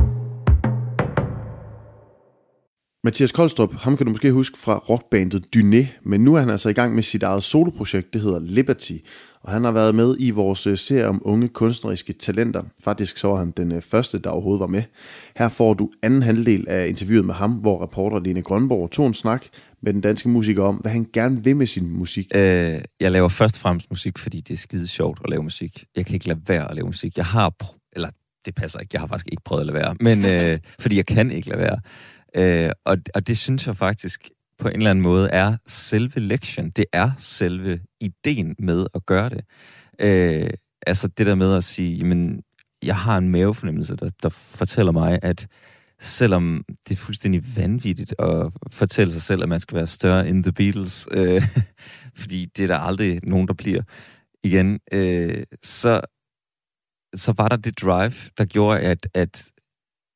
Mathias Koldstrup, ham kan du måske huske fra rockbandet Dyné, men nu er han altså i gang med sit eget soloprojekt, det hedder Liberty, og han har været med i vores øh, serie om unge kunstneriske talenter. Faktisk så var han den øh, første, der overhovedet var med. Her får du anden halvdel af interviewet med ham, hvor reporter Lene Grønborg tog en snak med den danske musiker om, hvad han gerne vil med sin musik. Øh, jeg laver først og fremmest musik, fordi det er skide sjovt at lave musik. Jeg kan ikke lade være at lave musik. Jeg har, eller det passer ikke, jeg har faktisk ikke prøvet at lade være, men øh, fordi jeg kan ikke lade være. Øh, og, og det synes jeg faktisk på en eller anden måde er selve lektion. Det er selve ideen med at gøre det. Øh, altså det der med at sige, jamen, jeg har en mavefornemmelse, der, der fortæller mig, at selvom det er fuldstændig vanvittigt at fortælle sig selv, at man skal være større end The Beatles, øh, fordi det er der aldrig nogen, der bliver igen, øh, så, så var der det drive, der gjorde, at, at,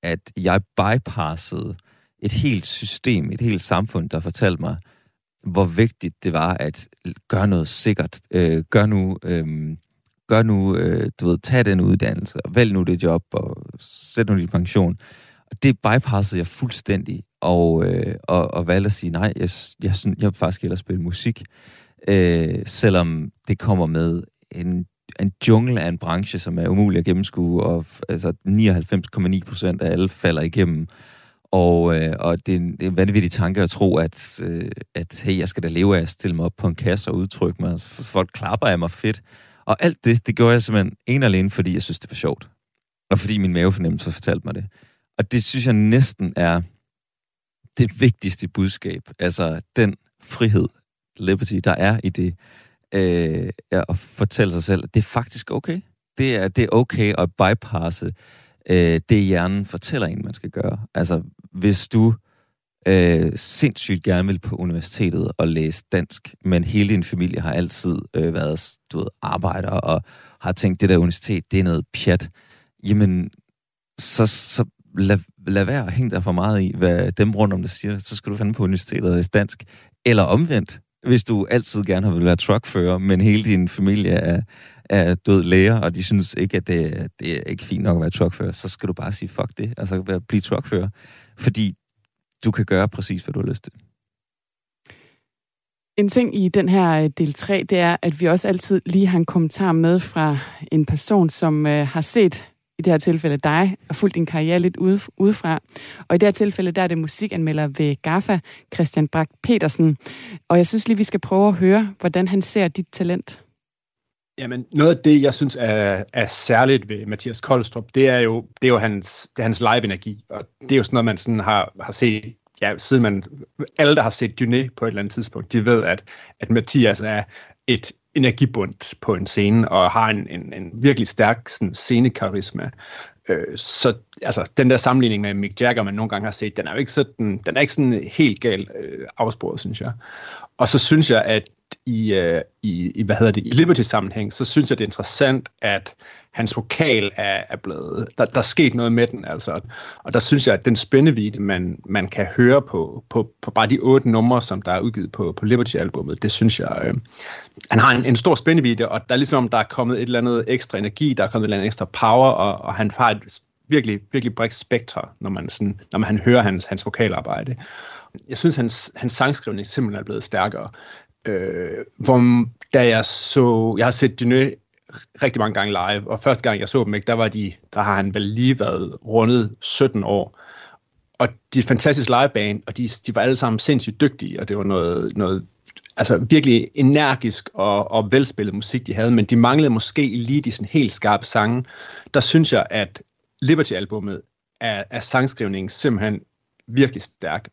at jeg bypassede et helt system, et helt samfund, der fortalte mig, hvor vigtigt det var at gøre noget sikkert. Øh, gør nu, øh, gør nu øh, du ved, tag den uddannelse, og vælg nu det job, og sæt nu din pension. Og det bypassede jeg fuldstændig, og, øh, og, og valgte at sige, nej, jeg, jeg, jeg, jeg vil faktisk hellere spille musik, øh, selvom det kommer med en en jungle af en branche, som er umulig at gennemskue, og altså 99,9 procent af alle falder igennem. Og, øh, og det, er en, det er en vanvittig tanke at tro, at, øh, at hey, jeg skal da leve af at stille mig op på en kasse og udtrykke mig. Folk klapper af mig fedt. Og alt det, det gjorde jeg simpelthen en alene, fordi jeg synes, det var sjovt. Og fordi min mavefornemmelse fortalte mig det. Og det synes jeg næsten er det vigtigste budskab. Altså den frihed, liberty, der er i det, øh, at fortælle sig selv, at det er faktisk okay. Det er, det er okay at bypasse øh, det hjernen fortæller en, man skal gøre. Altså, hvis du øh, sindssygt gerne vil på universitetet og læse dansk, men hele din familie har altid øh, været du ved, arbejder og har tænkt, det der universitet, det er noget pjat, jamen, så, så lad, lad være at hænge dig for meget i, hvad dem rundt om det siger. Så skal du finde på universitetet og læse dansk. Eller omvendt, hvis du altid gerne har vil være truckfører, men hele din familie er, er død læger, og de synes ikke, at det, det er ikke fint nok at være truckfører, så skal du bare sige, fuck det, altså blive truckfører. Fordi du kan gøre præcis, hvad du har lyst til. En ting i den her øh, del 3, det er, at vi også altid lige har en kommentar med fra en person, som øh, har set i det her tilfælde dig, og fulgt din karriere lidt udefra. Og i det her tilfælde, der er det musikanmelder ved GAFA, Christian Brak petersen Og jeg synes lige, vi skal prøve at høre, hvordan han ser dit talent. Jamen, noget af det, jeg synes er, er særligt ved Mathias Koldstrup, det er jo, det er jo hans, det er hans live-energi. Og det er jo sådan noget, man sådan har, har set, ja, siden man, alle, der har set Dune på et eller andet tidspunkt, de ved, at, at Mathias er et energibund på en scene, og har en, en, en virkelig stærk sådan, scenekarisma. Øh, så altså, den der sammenligning med Mick Jagger, man nogle gange har set, den er jo ikke sådan, den er ikke sådan helt galt øh, afsporet, synes jeg. Og så synes jeg, at i, øh, i, i hvad hedder det, i Liberty-sammenhæng, så synes jeg, det er interessant, at hans vokal er, er blevet, der, der er sket noget med den, altså. Og der synes jeg, at den spændevide, man, man kan høre på, på, på bare de otte numre, som der er udgivet på, på Liberty-albummet, det synes jeg, øh, han har en, en stor spændevide, og der er ligesom, der er kommet et eller andet ekstra energi, der er kommet et eller andet ekstra power, og, og han har et virkelig, virkelig bredt spektre, når man, sådan, når man hører hans, hans vokalarbejde. Jeg synes, hans, hans sangskrivning simpelthen er blevet stærkere. Øh, hvor, da jeg så, jeg har set Dune rigtig mange gange live, og første gang jeg så dem, ikke, der, var de, der har han vel lige været rundet 17 år. Og de er fantastisk liveband, og de, de var alle sammen sindssygt dygtige, og det var noget, noget altså virkelig energisk og, og velspillet musik, de havde, men de manglede måske lige de sådan helt skarpe sange. Der synes jeg, at Liberty-albummet er, er sangskrivningen simpelthen virkelig stærk.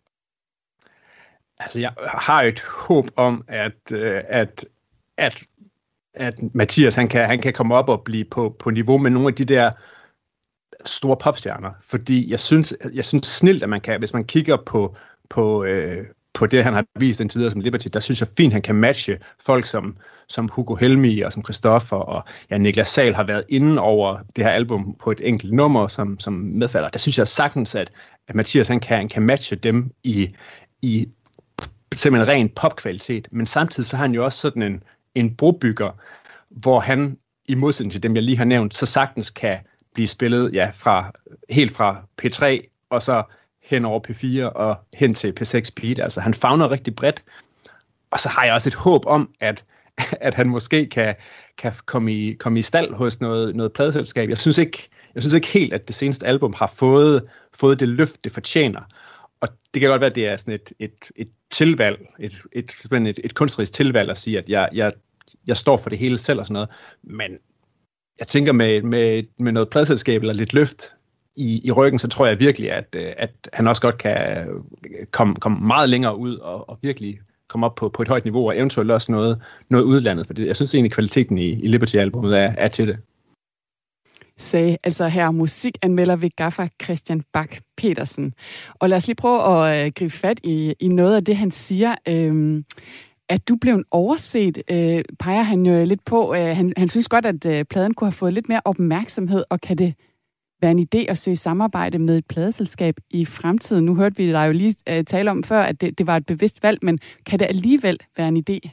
Altså, jeg har et håb om, at, øh, at, at, at Mathias han kan, han kan komme op og blive på, på niveau med nogle af de der store popstjerner. Fordi jeg synes, jeg synes snilt, at man kan, hvis man kigger på, på, øh, på det, han har vist indtil videre som Liberty, der synes jeg fint, han kan matche folk som, som Hugo Helmi og som Christoffer og ja, Niklas Sal har været inde over det her album på et enkelt nummer som, som medfalder. Der synes jeg sagtens, at, at Mathias han kan, han kan matche dem i, i simpelthen ren popkvalitet, men samtidig så har han jo også sådan en, en brobygger, hvor han, i modsætning til dem, jeg lige har nævnt, så sagtens kan blive spillet ja, fra, helt fra P3 og så hen over P4 og hen til P6 Speed. Altså han fagner rigtig bredt. Og så har jeg også et håb om, at, at han måske kan, kan komme, i, komme i stald hos noget, noget pladeselskab. Jeg synes, ikke, jeg synes ikke helt, at det seneste album har fået, fået det løft, det fortjener. Og det kan godt være, at det er sådan et, et, et tilvalg, et, et, et, et kunstnerisk tilvalg at sige, at jeg, jeg, jeg står for det hele selv og sådan noget. Men jeg tænker med, med, med noget pladselskab eller lidt løft, i, i ryggen, så tror jeg virkelig, at, øh, at han også godt kan øh, komme, komme meget længere ud og, og virkelig komme op på, på et højt niveau, og eventuelt også noget, noget udlandet, for det, jeg synes egentlig, kvaliteten i, i Liberty-albumet er, er til det. Sagde altså her musikanmelder ved Gaffa Christian Bak petersen Og lad os lige prøve at øh, gribe fat i, i noget af det, han siger. Øhm, at du blev overset, øh, peger han jo lidt på. Øh, han, han synes godt, at øh, pladen kunne have fået lidt mere opmærksomhed, og kan det være en idé at søge samarbejde med et pladeselskab i fremtiden? Nu hørte vi dig jo lige øh, tale om før, at det, det var et bevidst valg, men kan det alligevel være en idé?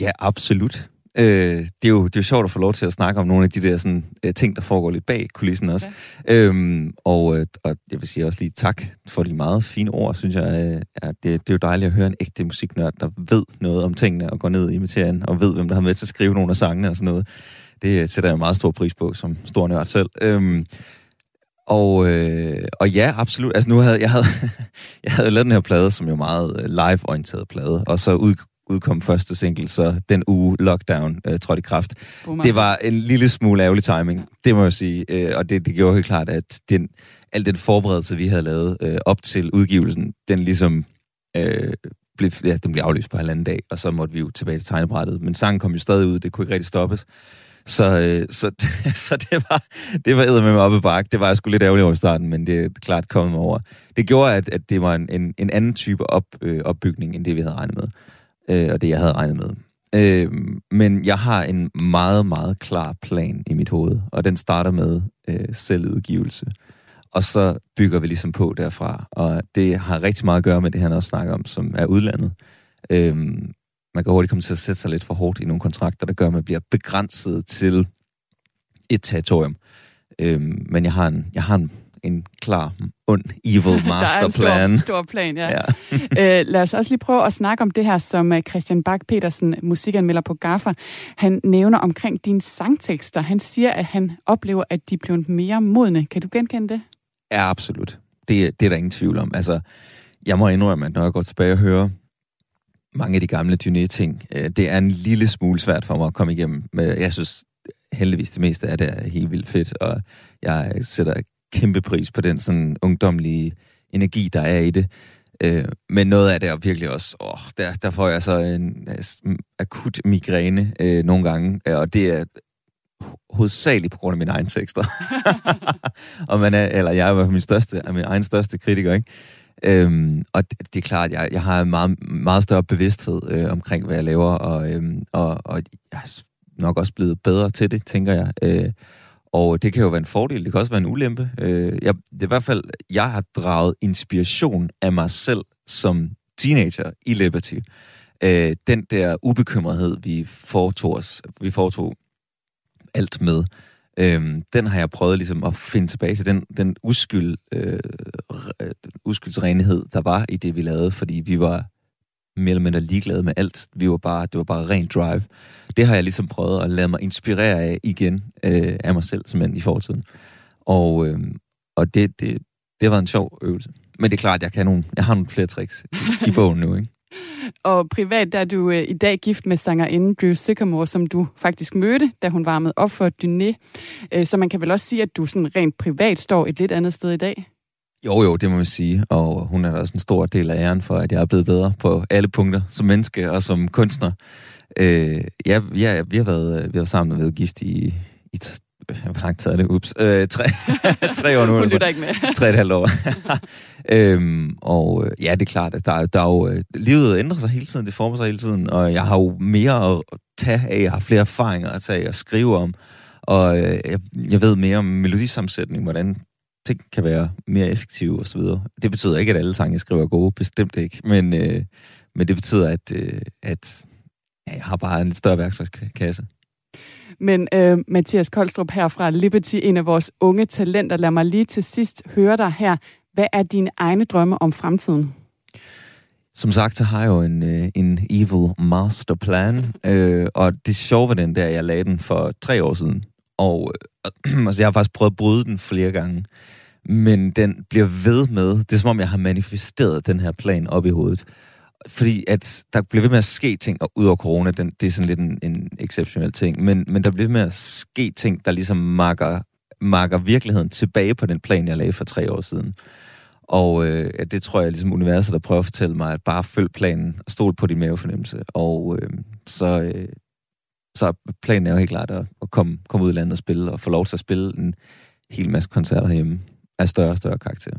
Ja, absolut. Øh, det, er jo, det er jo sjovt at få lov til at snakke om nogle af de der sådan, øh, ting, der foregår lidt bag kulissen også. Ja. Øhm, og, øh, og jeg vil sige også lige tak for de meget fine ord, synes jeg. Øh, at det, det er jo dejligt at høre en ægte musiknørd, der ved noget om tingene og går ned i materien og ved, hvem der har med til at skrive nogle af sangene og sådan noget. Det sætter jeg meget stor pris på, som stor nørd selv. Øhm, og, øh, og ja, absolut. Altså nu havde jeg havde, jeg havde lavet den her plade, som jo meget øh, live-orienteret plade, og så ud, udkom første single, så den uge lockdown øh, trådte i kraft. Boomer. Det var en lille smule ærgerlig timing, det må jeg sige. Øh, og det, det gjorde helt klart, at den, al den forberedelse, vi havde lavet øh, op til udgivelsen, den ligesom øh, blev, ja, den blev aflyst på halvanden dag, og så måtte vi jo tilbage til tegnebrættet. Men sangen kom jo stadig ud, det kunne ikke rigtig stoppes. Så, øh, så, så det var, det var med mig oppe bak. Det var jeg sgu lidt ærgerlig over i starten, men det er klart kommet over. Det gjorde, at, at det var en, en, en anden type op, øh, opbygning, end det vi havde regnet med. Øh, og det jeg havde regnet med. Øh, men jeg har en meget, meget klar plan i mit hoved, og den starter med øh, selvudgivelse. Og så bygger vi ligesom på derfra, og det har rigtig meget at gøre med det, han også snakker om, som er udlandet. Øh, man kan hurtigt komme til at sætte sig lidt for hårdt i nogle kontrakter, der gør, at man bliver begrænset til et territorium. Øh, men jeg har en, jeg har en, en klar, ond, evil masterplan. der er en stor, stor plan, ja. ja. øh, lad os også lige prøve at snakke om det her, som øh, Christian Bak petersen musikanmelder på Gaffa, han nævner omkring dine sangtekster. Han siger, at han oplever, at de bliver mere modne. Kan du genkende det? Ja, absolut. Det, det er der ingen tvivl om. Altså, jeg må indrømme, at når jeg går tilbage og hører mange af de gamle Dyné-ting. Øh, det er en lille smule svært for mig at komme igennem. Men jeg synes heldigvis det meste af det er helt vildt fedt, og jeg sætter kæmpe pris på den sådan ungdomlige energi, der er i det. Øh, men noget af det er virkelig også, åh, der, der får jeg så en øh, akut migræne øh, nogle gange, øh, og det er hovedsageligt på grund af mine egne tekster. og man er, eller jeg er i hvert fald min største, er min egen største kritiker, ikke? Øhm, og det, det er klart, jeg, jeg har en meget, meget større bevidsthed øh, omkring, hvad jeg laver, og, øhm, og, og jeg er nok også blevet bedre til det, tænker jeg. Øh, og det kan jo være en fordel, det kan også være en ulempe. Øh, jeg, det er i hvert fald, jeg har draget inspiration af mig selv som teenager i Liberty. Øh, den der ubekymrethed, vi foretog, os, vi foretog alt med, øh, den har jeg prøvet ligesom at finde tilbage til. Den, den uskyld, øh, øh uskyldsrenhed, der var i det, vi lavede, fordi vi var mere eller mindre ligeglade med alt. Vi var bare, det var bare ren drive. Det har jeg ligesom prøvet at lade mig inspirere af igen øh, af mig selv, som i fortiden. Og, øh, og det, det, det var en sjov øvelse. Men det er klart, jeg, kan nogle, jeg har nogle flere tricks i, i bogen nu, ikke? Og privat der er du øh, i dag gift med sangerinden Drew Sycamore, som du faktisk mødte, da hun varmede op for Dyné. Øh, så man kan vel også sige, at du sådan rent privat står et lidt andet sted i dag? Jo, jo, det må man sige. Og hun er også en stor del af æren for, at jeg er blevet bedre på alle punkter, som menneske og som kunstner. Øh, ja, ja, vi har været, vi har været sammen og været gift i, i hvor lang tid er det? Ups. Øh, tre, tre år nu. Hun lytter ikke med. tre et halvt år. øhm, og øh, ja, det er klart, at der, der er jo, øh, livet ændrer sig hele tiden, det former sig hele tiden, og jeg har jo mere at tage af, jeg har flere erfaringer at tage og skrive om, og øh, jeg, jeg ved mere om melodisammensætning, hvordan ting kan være mere effektive osv. Det betyder ikke, at alle sange, jeg skriver, er gode, bestemt ikke, men, øh, men det betyder, at, øh, at ja, jeg har bare en lidt større værktøjskasse. Men øh, Mathias Koldstrup her fra Liberty, en af vores unge talenter, lad mig lige til sidst høre dig her. Hvad er dine egne drømme om fremtiden? Som sagt, så har jeg jo en, øh, en evil masterplan, øh, og det sjove var den der, jeg lagde den for tre år siden. Og øh, altså, jeg har faktisk prøvet at bryde den flere gange, men den bliver ved med, det er som om, jeg har manifesteret den her plan op i hovedet fordi at der bliver ved med at ske ting, og ud over corona, den, det er sådan lidt en, en exceptionel ting, men, men der bliver ved med at ske ting, der ligesom marker, marker virkeligheden tilbage på den plan, jeg lagde for tre år siden. Og øh, ja, det tror jeg ligesom universet, der prøver at fortælle mig, at bare følg planen og stol på din mavefornemmelse. Og øh, så, øh, så planen er jo helt klart at, at komme, komme ud i landet og spille, og få lov til at spille en hel masse koncerter herhjemme af større og større karakter.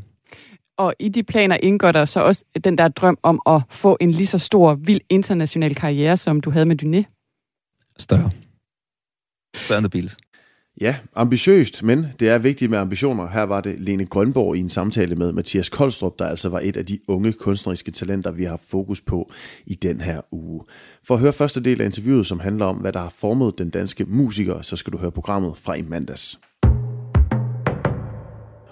Og i de planer indgår der så også den der drøm om at få en lige så stor, vild international karriere, som du havde med Dyné. Større. Større end The Beatles. Ja, ambitiøst, men det er vigtigt med ambitioner. Her var det Lene Grønborg i en samtale med Mathias Koldstrup, der altså var et af de unge kunstneriske talenter, vi har fokus på i den her uge. For at høre første del af interviewet, som handler om, hvad der har formet den danske musiker, så skal du høre programmet fra i mandags.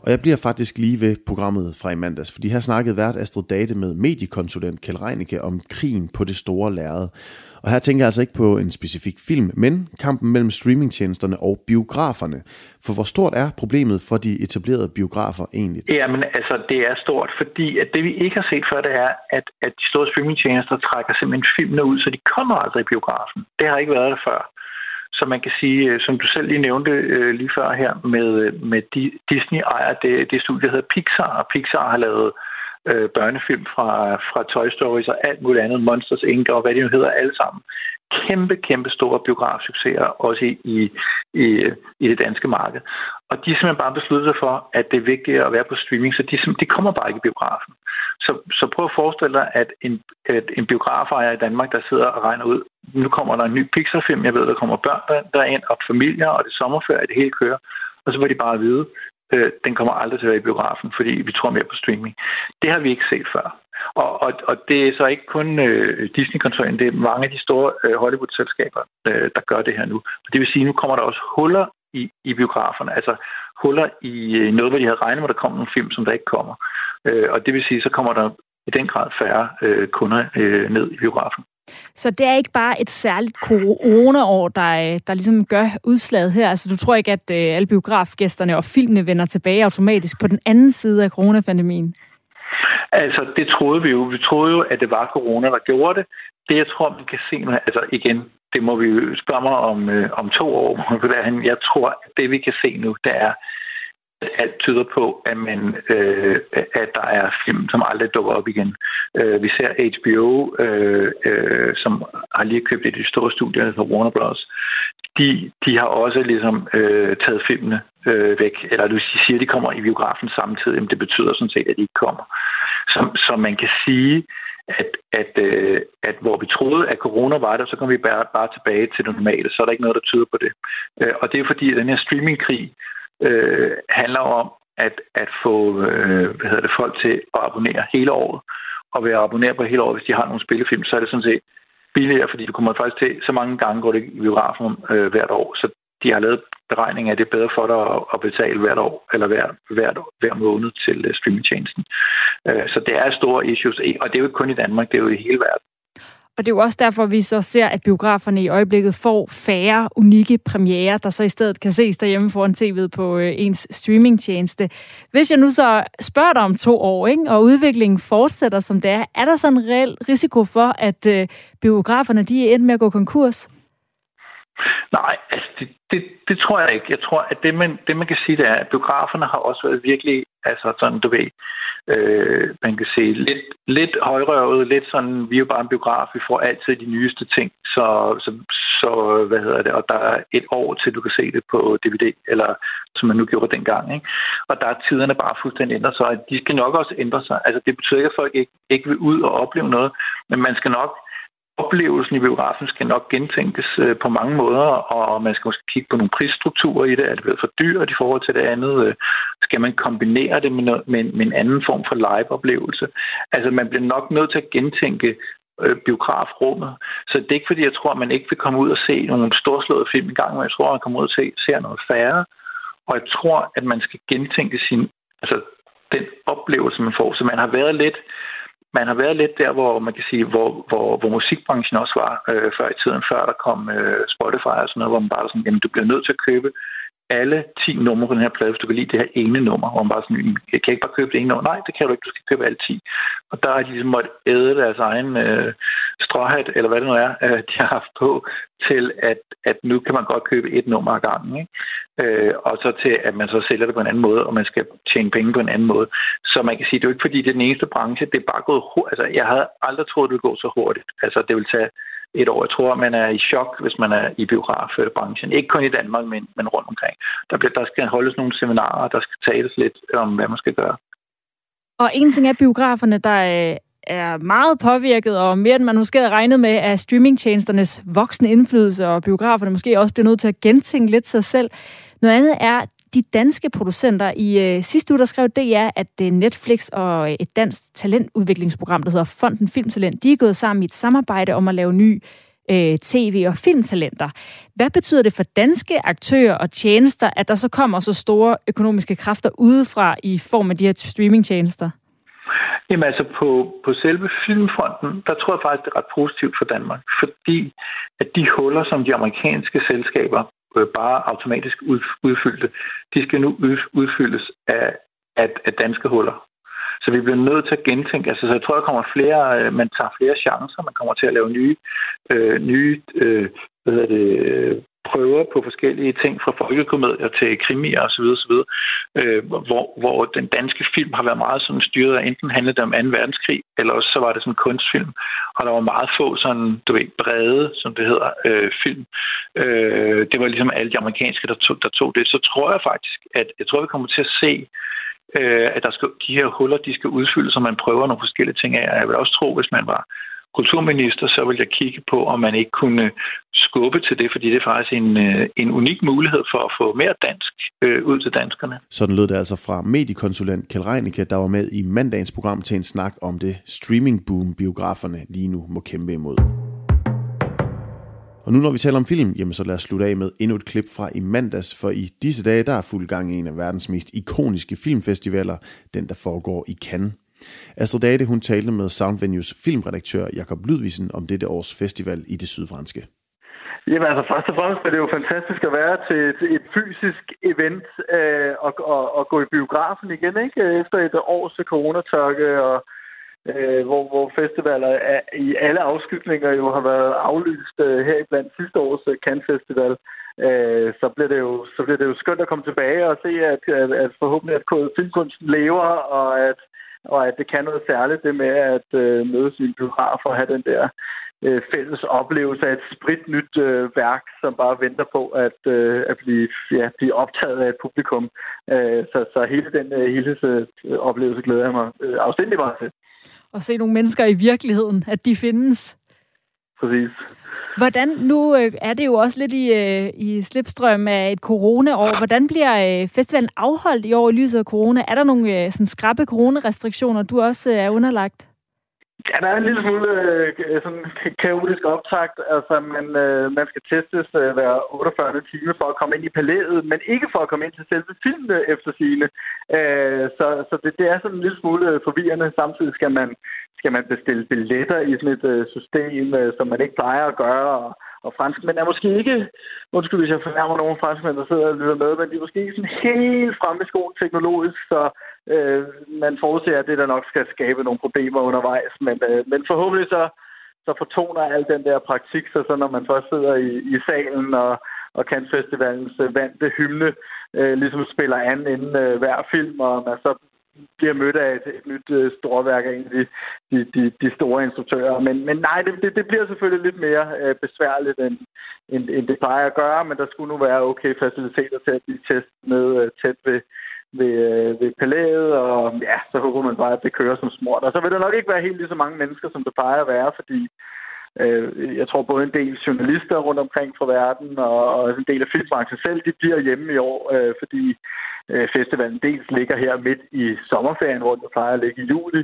Og jeg bliver faktisk lige ved programmet fra i mandags, fordi her snakkede vært Astrid Date med mediekonsulent Kjell Reinicke om krigen på det store lærred. Og her tænker jeg altså ikke på en specifik film, men kampen mellem streamingtjenesterne og biograferne. For hvor stort er problemet for de etablerede biografer egentlig? Jamen altså, det er stort, fordi at det vi ikke har set før, det er, at, at de store streamingtjenester trækker simpelthen filmene ud, så de kommer aldrig i biografen. Det har ikke været der før. Så man kan sige, øh, som du selv lige nævnte øh, lige før her, med, øh, med Disney ejer det, det studie, der hedder Pixar, og Pixar har lavet øh, Øh, børnefilm fra, fra Toy Story og alt muligt andet, Monsters Inc. og hvad de nu hedder alle sammen. Kæmpe, kæmpe store biografsucceser, også i, i, i, i det danske marked. Og de har simpelthen bare besluttet sig for, at det er vigtigt at være på streaming, så de, de kommer bare ikke i biografen. Så, så prøv at forestille dig, at en, at en biograferejer i Danmark, der sidder og regner ud, nu kommer der en ny Pixar-film, jeg ved, der kommer børn derind, og familier, og det sommerferie, det hele kører. Og så vil de bare vide, øh, den kommer aldrig til at være i biografen, fordi vi tror mere på streaming. Det har vi ikke set før. Og, og, og det er så ikke kun øh, Disney-koncernen, det er mange af de store øh, Hollywood-selskaber, øh, der gør det her nu. Det vil sige, at nu kommer der også huller i, i biograferne, altså huller i øh, noget, hvor de havde regnet med, at der kommer nogle film, som der ikke kommer. Øh, og det vil sige, så kommer der i den grad færre øh, kunder øh, ned i biografen. Så det er ikke bare et særligt coronaår, der, øh, der ligesom gør udslaget her? Altså du tror ikke, at øh, alle biografgæsterne og filmene vender tilbage automatisk på den anden side af coronapandemien? Altså, det troede vi jo. Vi troede jo, at det var corona, der gjorde det. Det, jeg tror, man kan se nu, altså igen, det må vi jo spørge mig om, øh, om to år. Jeg tror, at det, vi kan se nu, det er, alt tyder på, at, man, øh, at der er film, som aldrig dukker op igen. Øh, vi ser HBO, øh, øh, som har lige købt et af de store studier, fra Warner Bros. De, de har også ligesom øh, taget filmene øh, væk, eller du siger, at de kommer i biografen samtidig, men det betyder sådan set, at de ikke kommer. Så, så man kan sige, at, at, øh, at hvor vi troede, at corona var der, så kom vi bare, bare tilbage til det normale. Så er der ikke noget, der tyder på det. Øh, og det er fordi, at den her streamingkrig øh, handler om at, at få øh, hvad hedder det, folk til at abonnere hele året. Og ved at abonnere på hele året, hvis de har nogle spillefilm, så er det sådan set billigere, fordi du kommer faktisk til, så mange gange går det i biografen øh, hvert år. Så de har lavet beregning af, at det er bedre for dig at betale hvert år, eller hver, hvert, hver måned til øh, streamingtjenesten. Øh, så det er store issues, og det er jo ikke kun i Danmark, det er jo i hele verden. Og det er jo også derfor, vi så ser, at biograferne i øjeblikket får færre unikke premiere, der så i stedet kan ses derhjemme foran tv'et på øh, ens streamingtjeneste. Hvis jeg nu så spørger dig om to år, ikke, og udviklingen fortsætter som det er, er der så en reel risiko for, at øh, biograferne de er endt med at gå konkurs? Nej, altså det, det, det tror jeg ikke. Jeg tror, at det man, det, man kan sige, det er, at biograferne har også været virkelig, altså sådan, du ved, øh, man kan sige, lidt, lidt højrøvet, lidt sådan, vi er jo bare en biograf, vi får altid de nyeste ting, så, så, så hvad hedder det, og der er et år til, du kan se det på DVD, eller som man nu gjorde dengang, ikke? Og der er tiderne bare fuldstændig ændret sig, og de skal nok også ændre sig. Altså, det betyder ikke, at folk ikke, ikke vil ud og opleve noget, men man skal nok oplevelsen i biografen skal nok gentænkes øh, på mange måder, og man skal måske kigge på nogle prisstrukturer i det. Er det blevet for dyrt i forhold til det andet? Øh, skal man kombinere det med, noget, med, med en anden form for live-oplevelse? Altså, man bliver nok nødt til at gentænke øh, biografrummet. Så det er ikke, fordi jeg tror, at man ikke vil komme ud og se nogle storslåede film i gang, men jeg tror, at man kommer ud og se, ser noget færre. Og jeg tror, at man skal gentænke sin, altså, den oplevelse, man får. Så man har været lidt man har været lidt der, hvor man kan sige, hvor, hvor, hvor musikbranchen også var øh, før i tiden, før der kom øh, Spotify og sådan noget, hvor man bare sådan, jamen du bliver nødt til at købe alle 10 numre på den her plade, hvis du kan lide det her ene nummer, hvor man bare sådan, jeg kan ikke bare købe det ene nummer. Nej, det kan du ikke, du skal købe alle 10. Og der har de ligesom måtte æde deres egen øh, stråhat, eller hvad det nu er, øh, de har haft på, til at, at nu kan man godt købe et nummer ad gangen. Ikke? Øh, og så til, at man så sælger det på en anden måde, og man skal tjene penge på en anden måde. Så man kan sige, det er jo ikke fordi, det er den eneste branche, det er bare gået hurtigt. Altså, jeg havde aldrig troet, det ville gå så hurtigt. Altså, det vil tage et år. Jeg tror, man er i chok, hvis man er i biografbranchen. Ikke kun i Danmark, men, men rundt omkring. Der, bliver, der skal holdes nogle seminarer, der skal tales lidt om, hvad man skal gøre. Og en ting er biograferne, der øh, er meget påvirket, og mere end man måske havde regnet med, af streamingtjenesternes voksne indflydelse, og biograferne måske også bliver nødt til at gentænke lidt sig selv. Noget andet er de danske producenter. I øh, sidste uge der skrev DR, at det er Netflix og øh, et dansk talentudviklingsprogram, der hedder Fonden Filmtalent, de er gået sammen i et samarbejde om at lave ny øh, tv- og filmtalenter. Hvad betyder det for danske aktører og tjenester, at der så kommer så store økonomiske kræfter udefra i form af de her streamingtjenester? Jamen altså på, på selve filmfronten, der tror jeg faktisk, det er ret positivt for Danmark, fordi at de huller, som de amerikanske selskaber øh, bare automatisk udfyldte, de skal nu udfyldes af, af, af danske huller. Så vi bliver nødt til at gentænke. Altså, så jeg tror, der kommer flere, øh, man tager flere chancer, man kommer til at lave nye, øh, nye øh, hvad hedder det, prøver på forskellige ting fra folkekomedier til krimier osv. osv. Øh, hvor, hvor den danske film har været meget sådan styret af, enten handlede det om 2. verdenskrig, eller også så var det sådan en kunstfilm. Og der var meget få sådan, du ved, brede, som det hedder, øh, film. Øh, det var ligesom alle de amerikanske, der tog, der tog det. Så tror jeg faktisk, at jeg tror, vi kommer til at se øh, at der skal, de her huller, de skal udfyldes, og man prøver nogle forskellige ting af. Og jeg vil også tro, hvis man var kulturminister, så vil jeg kigge på, om man ikke kunne skubbe til det, fordi det er faktisk en, øh, en unik mulighed for at få mere dansk øh, ud til danskerne. Sådan lød det altså fra mediekonsulent Kjell Reinicke, der var med i mandagens program til en snak om det streamingboom, biograferne lige nu må kæmpe imod. Og nu når vi taler om film, jamen så lad os slutte af med endnu et klip fra i mandags, for i disse dage der er fuld gang i en af verdens mest ikoniske filmfestivaler, den der foregår i Cannes. Astrid Date, hun talte med Soundvenues filmredaktør Jakob Lydvisen om dette års festival i det sydfranske. Jamen altså, først og fremmest er det jo fantastisk at være til, til et fysisk event øh, og, og, og gå i biografen igen, ikke? Efter et års coronatørke, og, øh, hvor, hvor festivaler er, i alle afskygninger jo har været aflyst øh, her i blandt sidste års øh, Cannes Festival. Øh, så, bliver det jo, så bliver det jo skønt at komme tilbage og se, at, at, at forhåbentlig at filmkunsten lever, og at og at det kan noget særligt, det med at øh, mødes i en biograf og have den der øh, fælles oplevelse af et spritnyt øh, værk, som bare venter på at, øh, at blive, ja, blive optaget af et publikum. Øh, så, så hele den øh, helhedsoplevelse glæder jeg mig øh, afstændig meget til. Og se nogle mennesker i virkeligheden, at de findes. Præcis. Hvordan, nu øh, er det jo også lidt i, øh, i slipstrøm af et coronaår. Hvordan bliver øh, festivalen afholdt i år i lyset af corona? Er der nogle sådan skrappe coronarestriktioner, du også er underlagt? Ja, der er en lille smule øh, sådan kaotisk optakt. Altså, man, øh, man skal testes øh, hver 48 timer for at komme ind i palæet, men ikke for at komme ind til selve filmen efter sine. Øh, så så det, det er sådan en lille smule forvirrende. Samtidig skal man, skal man bestille billetter i sådan et øh, system, øh, som man ikke plejer at gøre. Og, og franskmænd er måske ikke, undskyld hvis jeg fornærmer nogle franskmænd, der sidder og lytter med, men de er måske ikke sådan helt fremme i skoen teknologisk, så øh, man forudser, at det der nok skal skabe nogle problemer undervejs. Men, øh, men forhåbentlig så, så fortoner al den der praktik sig, så når man først sidder i, i salen og, og Cannes Festivalens øh, vante hymne øh, ligesom spiller an inden øh, hver film, og man så bliver mødt af et, et nyt øh, storværk af en af de, de, de, de store instruktører. Men, men nej, det, det, det bliver selvfølgelig lidt mere øh, besværligt, end, end, end det plejer at gøre, men der skulle nu være okay faciliteter til at blive testet med øh, tæt ved, ved, øh, ved palæet, og ja, så håber man bare, at det kører som smurt. Og så vil der nok ikke være helt lige så mange mennesker, som det plejer at være, fordi øh, jeg tror både en del journalister rundt omkring fra verden, og, og en del af filmbranchen selv, de bliver hjemme i år, øh, fordi øh, festivalen dels ligger her midt i sommerferien, hvor den plejer at ligge i juli,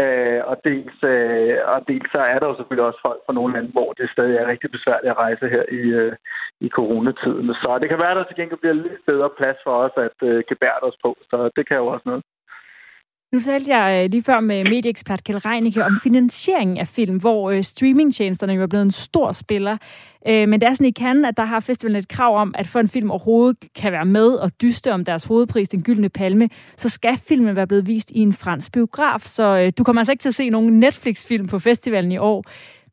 øh, og, dels, øh, og dels så er der jo selvfølgelig også folk fra nogle lande, hvor det stadig er rigtig besværligt at rejse her i, øh, i coronatiden. Så det kan være, at der til gengæld bliver lidt bedre plads for os at øh, gebære os på, så det kan jo også noget. Nu talte jeg øh, lige før med medieekspert Kjell Reinicke om finansieringen af film, hvor øh, streamingtjenesterne jo er blevet en stor spiller. Øh, men det er sådan i kan, at der har festivalen et krav om, at for en film overhovedet kan være med og dyste om deres hovedpris, Den Gyldne Palme, så skal filmen være blevet vist i en fransk biograf. Så du kommer altså ikke til at se nogen Netflix-film på festivalen i år.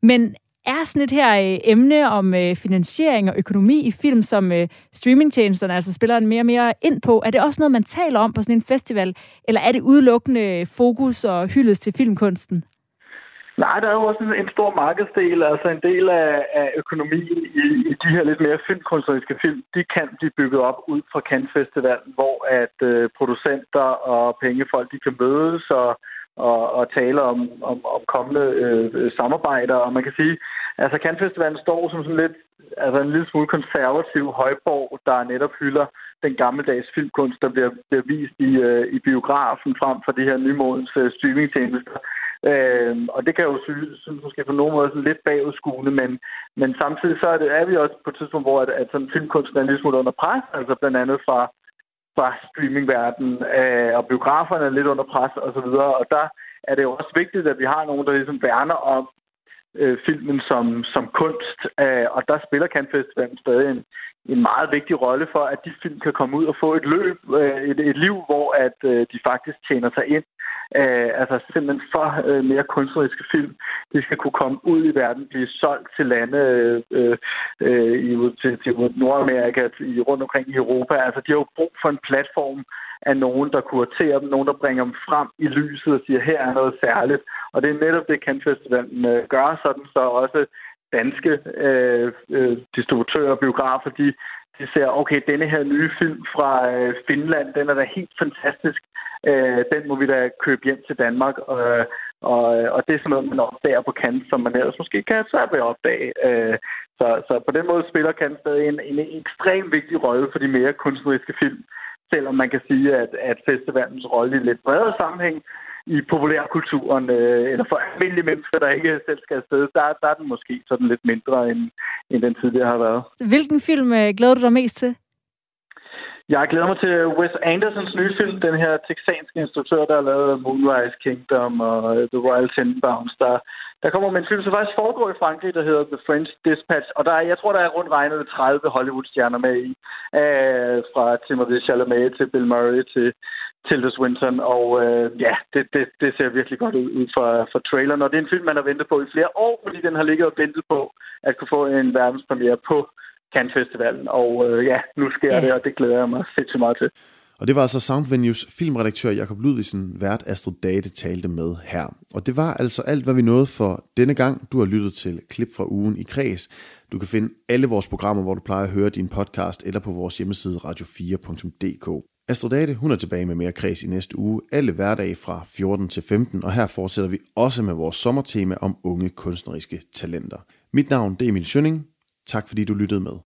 Men er sådan et her øh, emne om øh, finansiering og økonomi i film, som øh, streamingtjenesterne altså spiller en mere og mere ind på. Er det også noget, man taler om på sådan en festival, eller er det udelukkende øh, fokus og hyldes til filmkunsten? Nej, der er jo også en, en stor markedsdel, altså en del af, af økonomien i, i de her lidt mere filmkunstneriske film, de kan blive bygget op ud fra Cannes Festival, hvor at øh, producenter og pengefolk, de kan mødes og og, og tale om, om, om kommende øh, samarbejder. Og man kan sige, altså Cannes står som sådan lidt, altså en lille smule konservativ højborg, der netop hylder den gammeldags filmkunst, der bliver, bliver vist i, øh, i biografen frem for de her nymodens øh, streamingtjenester. Øh, og det kan jo synes, synes måske på nogen måde sådan lidt bagudskuende, men, men samtidig så er, det, er vi også på et tidspunkt, hvor at, at sådan filmkunsten er en lille smule under pres, altså blandt andet fra fra streamingverdenen, øh, og biograferne er lidt under pres og så videre. Og der er det jo også vigtigt, at vi har nogen, der ligesom værner om øh, filmen som, som kunst. Øh, og der spiller Cannes Festivalen stadig en, en meget vigtig rolle for, at de film kan komme ud og få et løb, øh, et, et liv, hvor at øh, de faktisk tjener sig ind øh, altså simpelthen for øh, mere kunstneriske film. De skal kunne komme ud i verden, blive solgt til lande øh, øh, i, til, til Nordamerika, i, rundt omkring i Europa. Altså, de har jo brug for en platform af nogen, der kuraterer dem, nogen, der bringer dem frem i lyset og siger, her er noget særligt. Og det er netop det, Cannes Festivalen øh, gør, sådan så også danske øh, øh, distributører og biografer, de, de ser, okay, denne her nye film fra øh, Finland, den er da helt fantastisk. Øh, den må vi da købe hjem til Danmark. Og, og, og det er sådan noget, man opdager på kant, som man ellers måske kan have svært ved at opdage. Øh, så, så på den måde spiller kant stadig en, en ekstremt vigtig rolle for de mere kunstneriske film. Selvom man kan sige, at, at festivalens rolle i lidt bredere sammenhæng i populærkulturen, øh, eller for almindelige mennesker, der ikke selv skal afsted, der, der er den måske sådan lidt mindre, end, end den tidligere har været. Hvilken film øh, glæder du dig mest til? Jeg glæder mig til Wes Andersons nye film, den her texanske instruktør, der har lavet Moonrise Kingdom og The Royal Tenenbaums. Der, der kommer med en film, som faktisk foregår i Frankrig, der hedder The French Dispatch. Og der er, jeg tror, der er rundt regnet 30 Hollywood-stjerner med i. Øh, fra Timothée Chalamet til Bill Murray til Tilda Swinton. Og øh, ja, det, det, det ser virkelig godt ud, ud fra, fra traileren. Og det er en film, man har ventet på i flere år, fordi den har ligget og ventet på at kunne få en verdenspremiere på Cannes Festivalen. Og øh, ja, nu sker ja. det, og det glæder jeg mig sindssygt meget til. Og det var altså Soundvenues filmredaktør Jakob Ludvigsen, vært Astrid Date talte med her. Og det var altså alt, hvad vi nåede for denne gang. Du har lyttet til klip fra ugen i Kreds. Du kan finde alle vores programmer, hvor du plejer at høre din podcast, eller på vores hjemmeside radio4.dk. Astrid Date, hun er tilbage med mere kreds i næste uge, alle hverdage fra 14 til 15, og her fortsætter vi også med vores sommertema om unge kunstneriske talenter. Mit navn det er Emil Schønning. Tak fordi du lyttede med.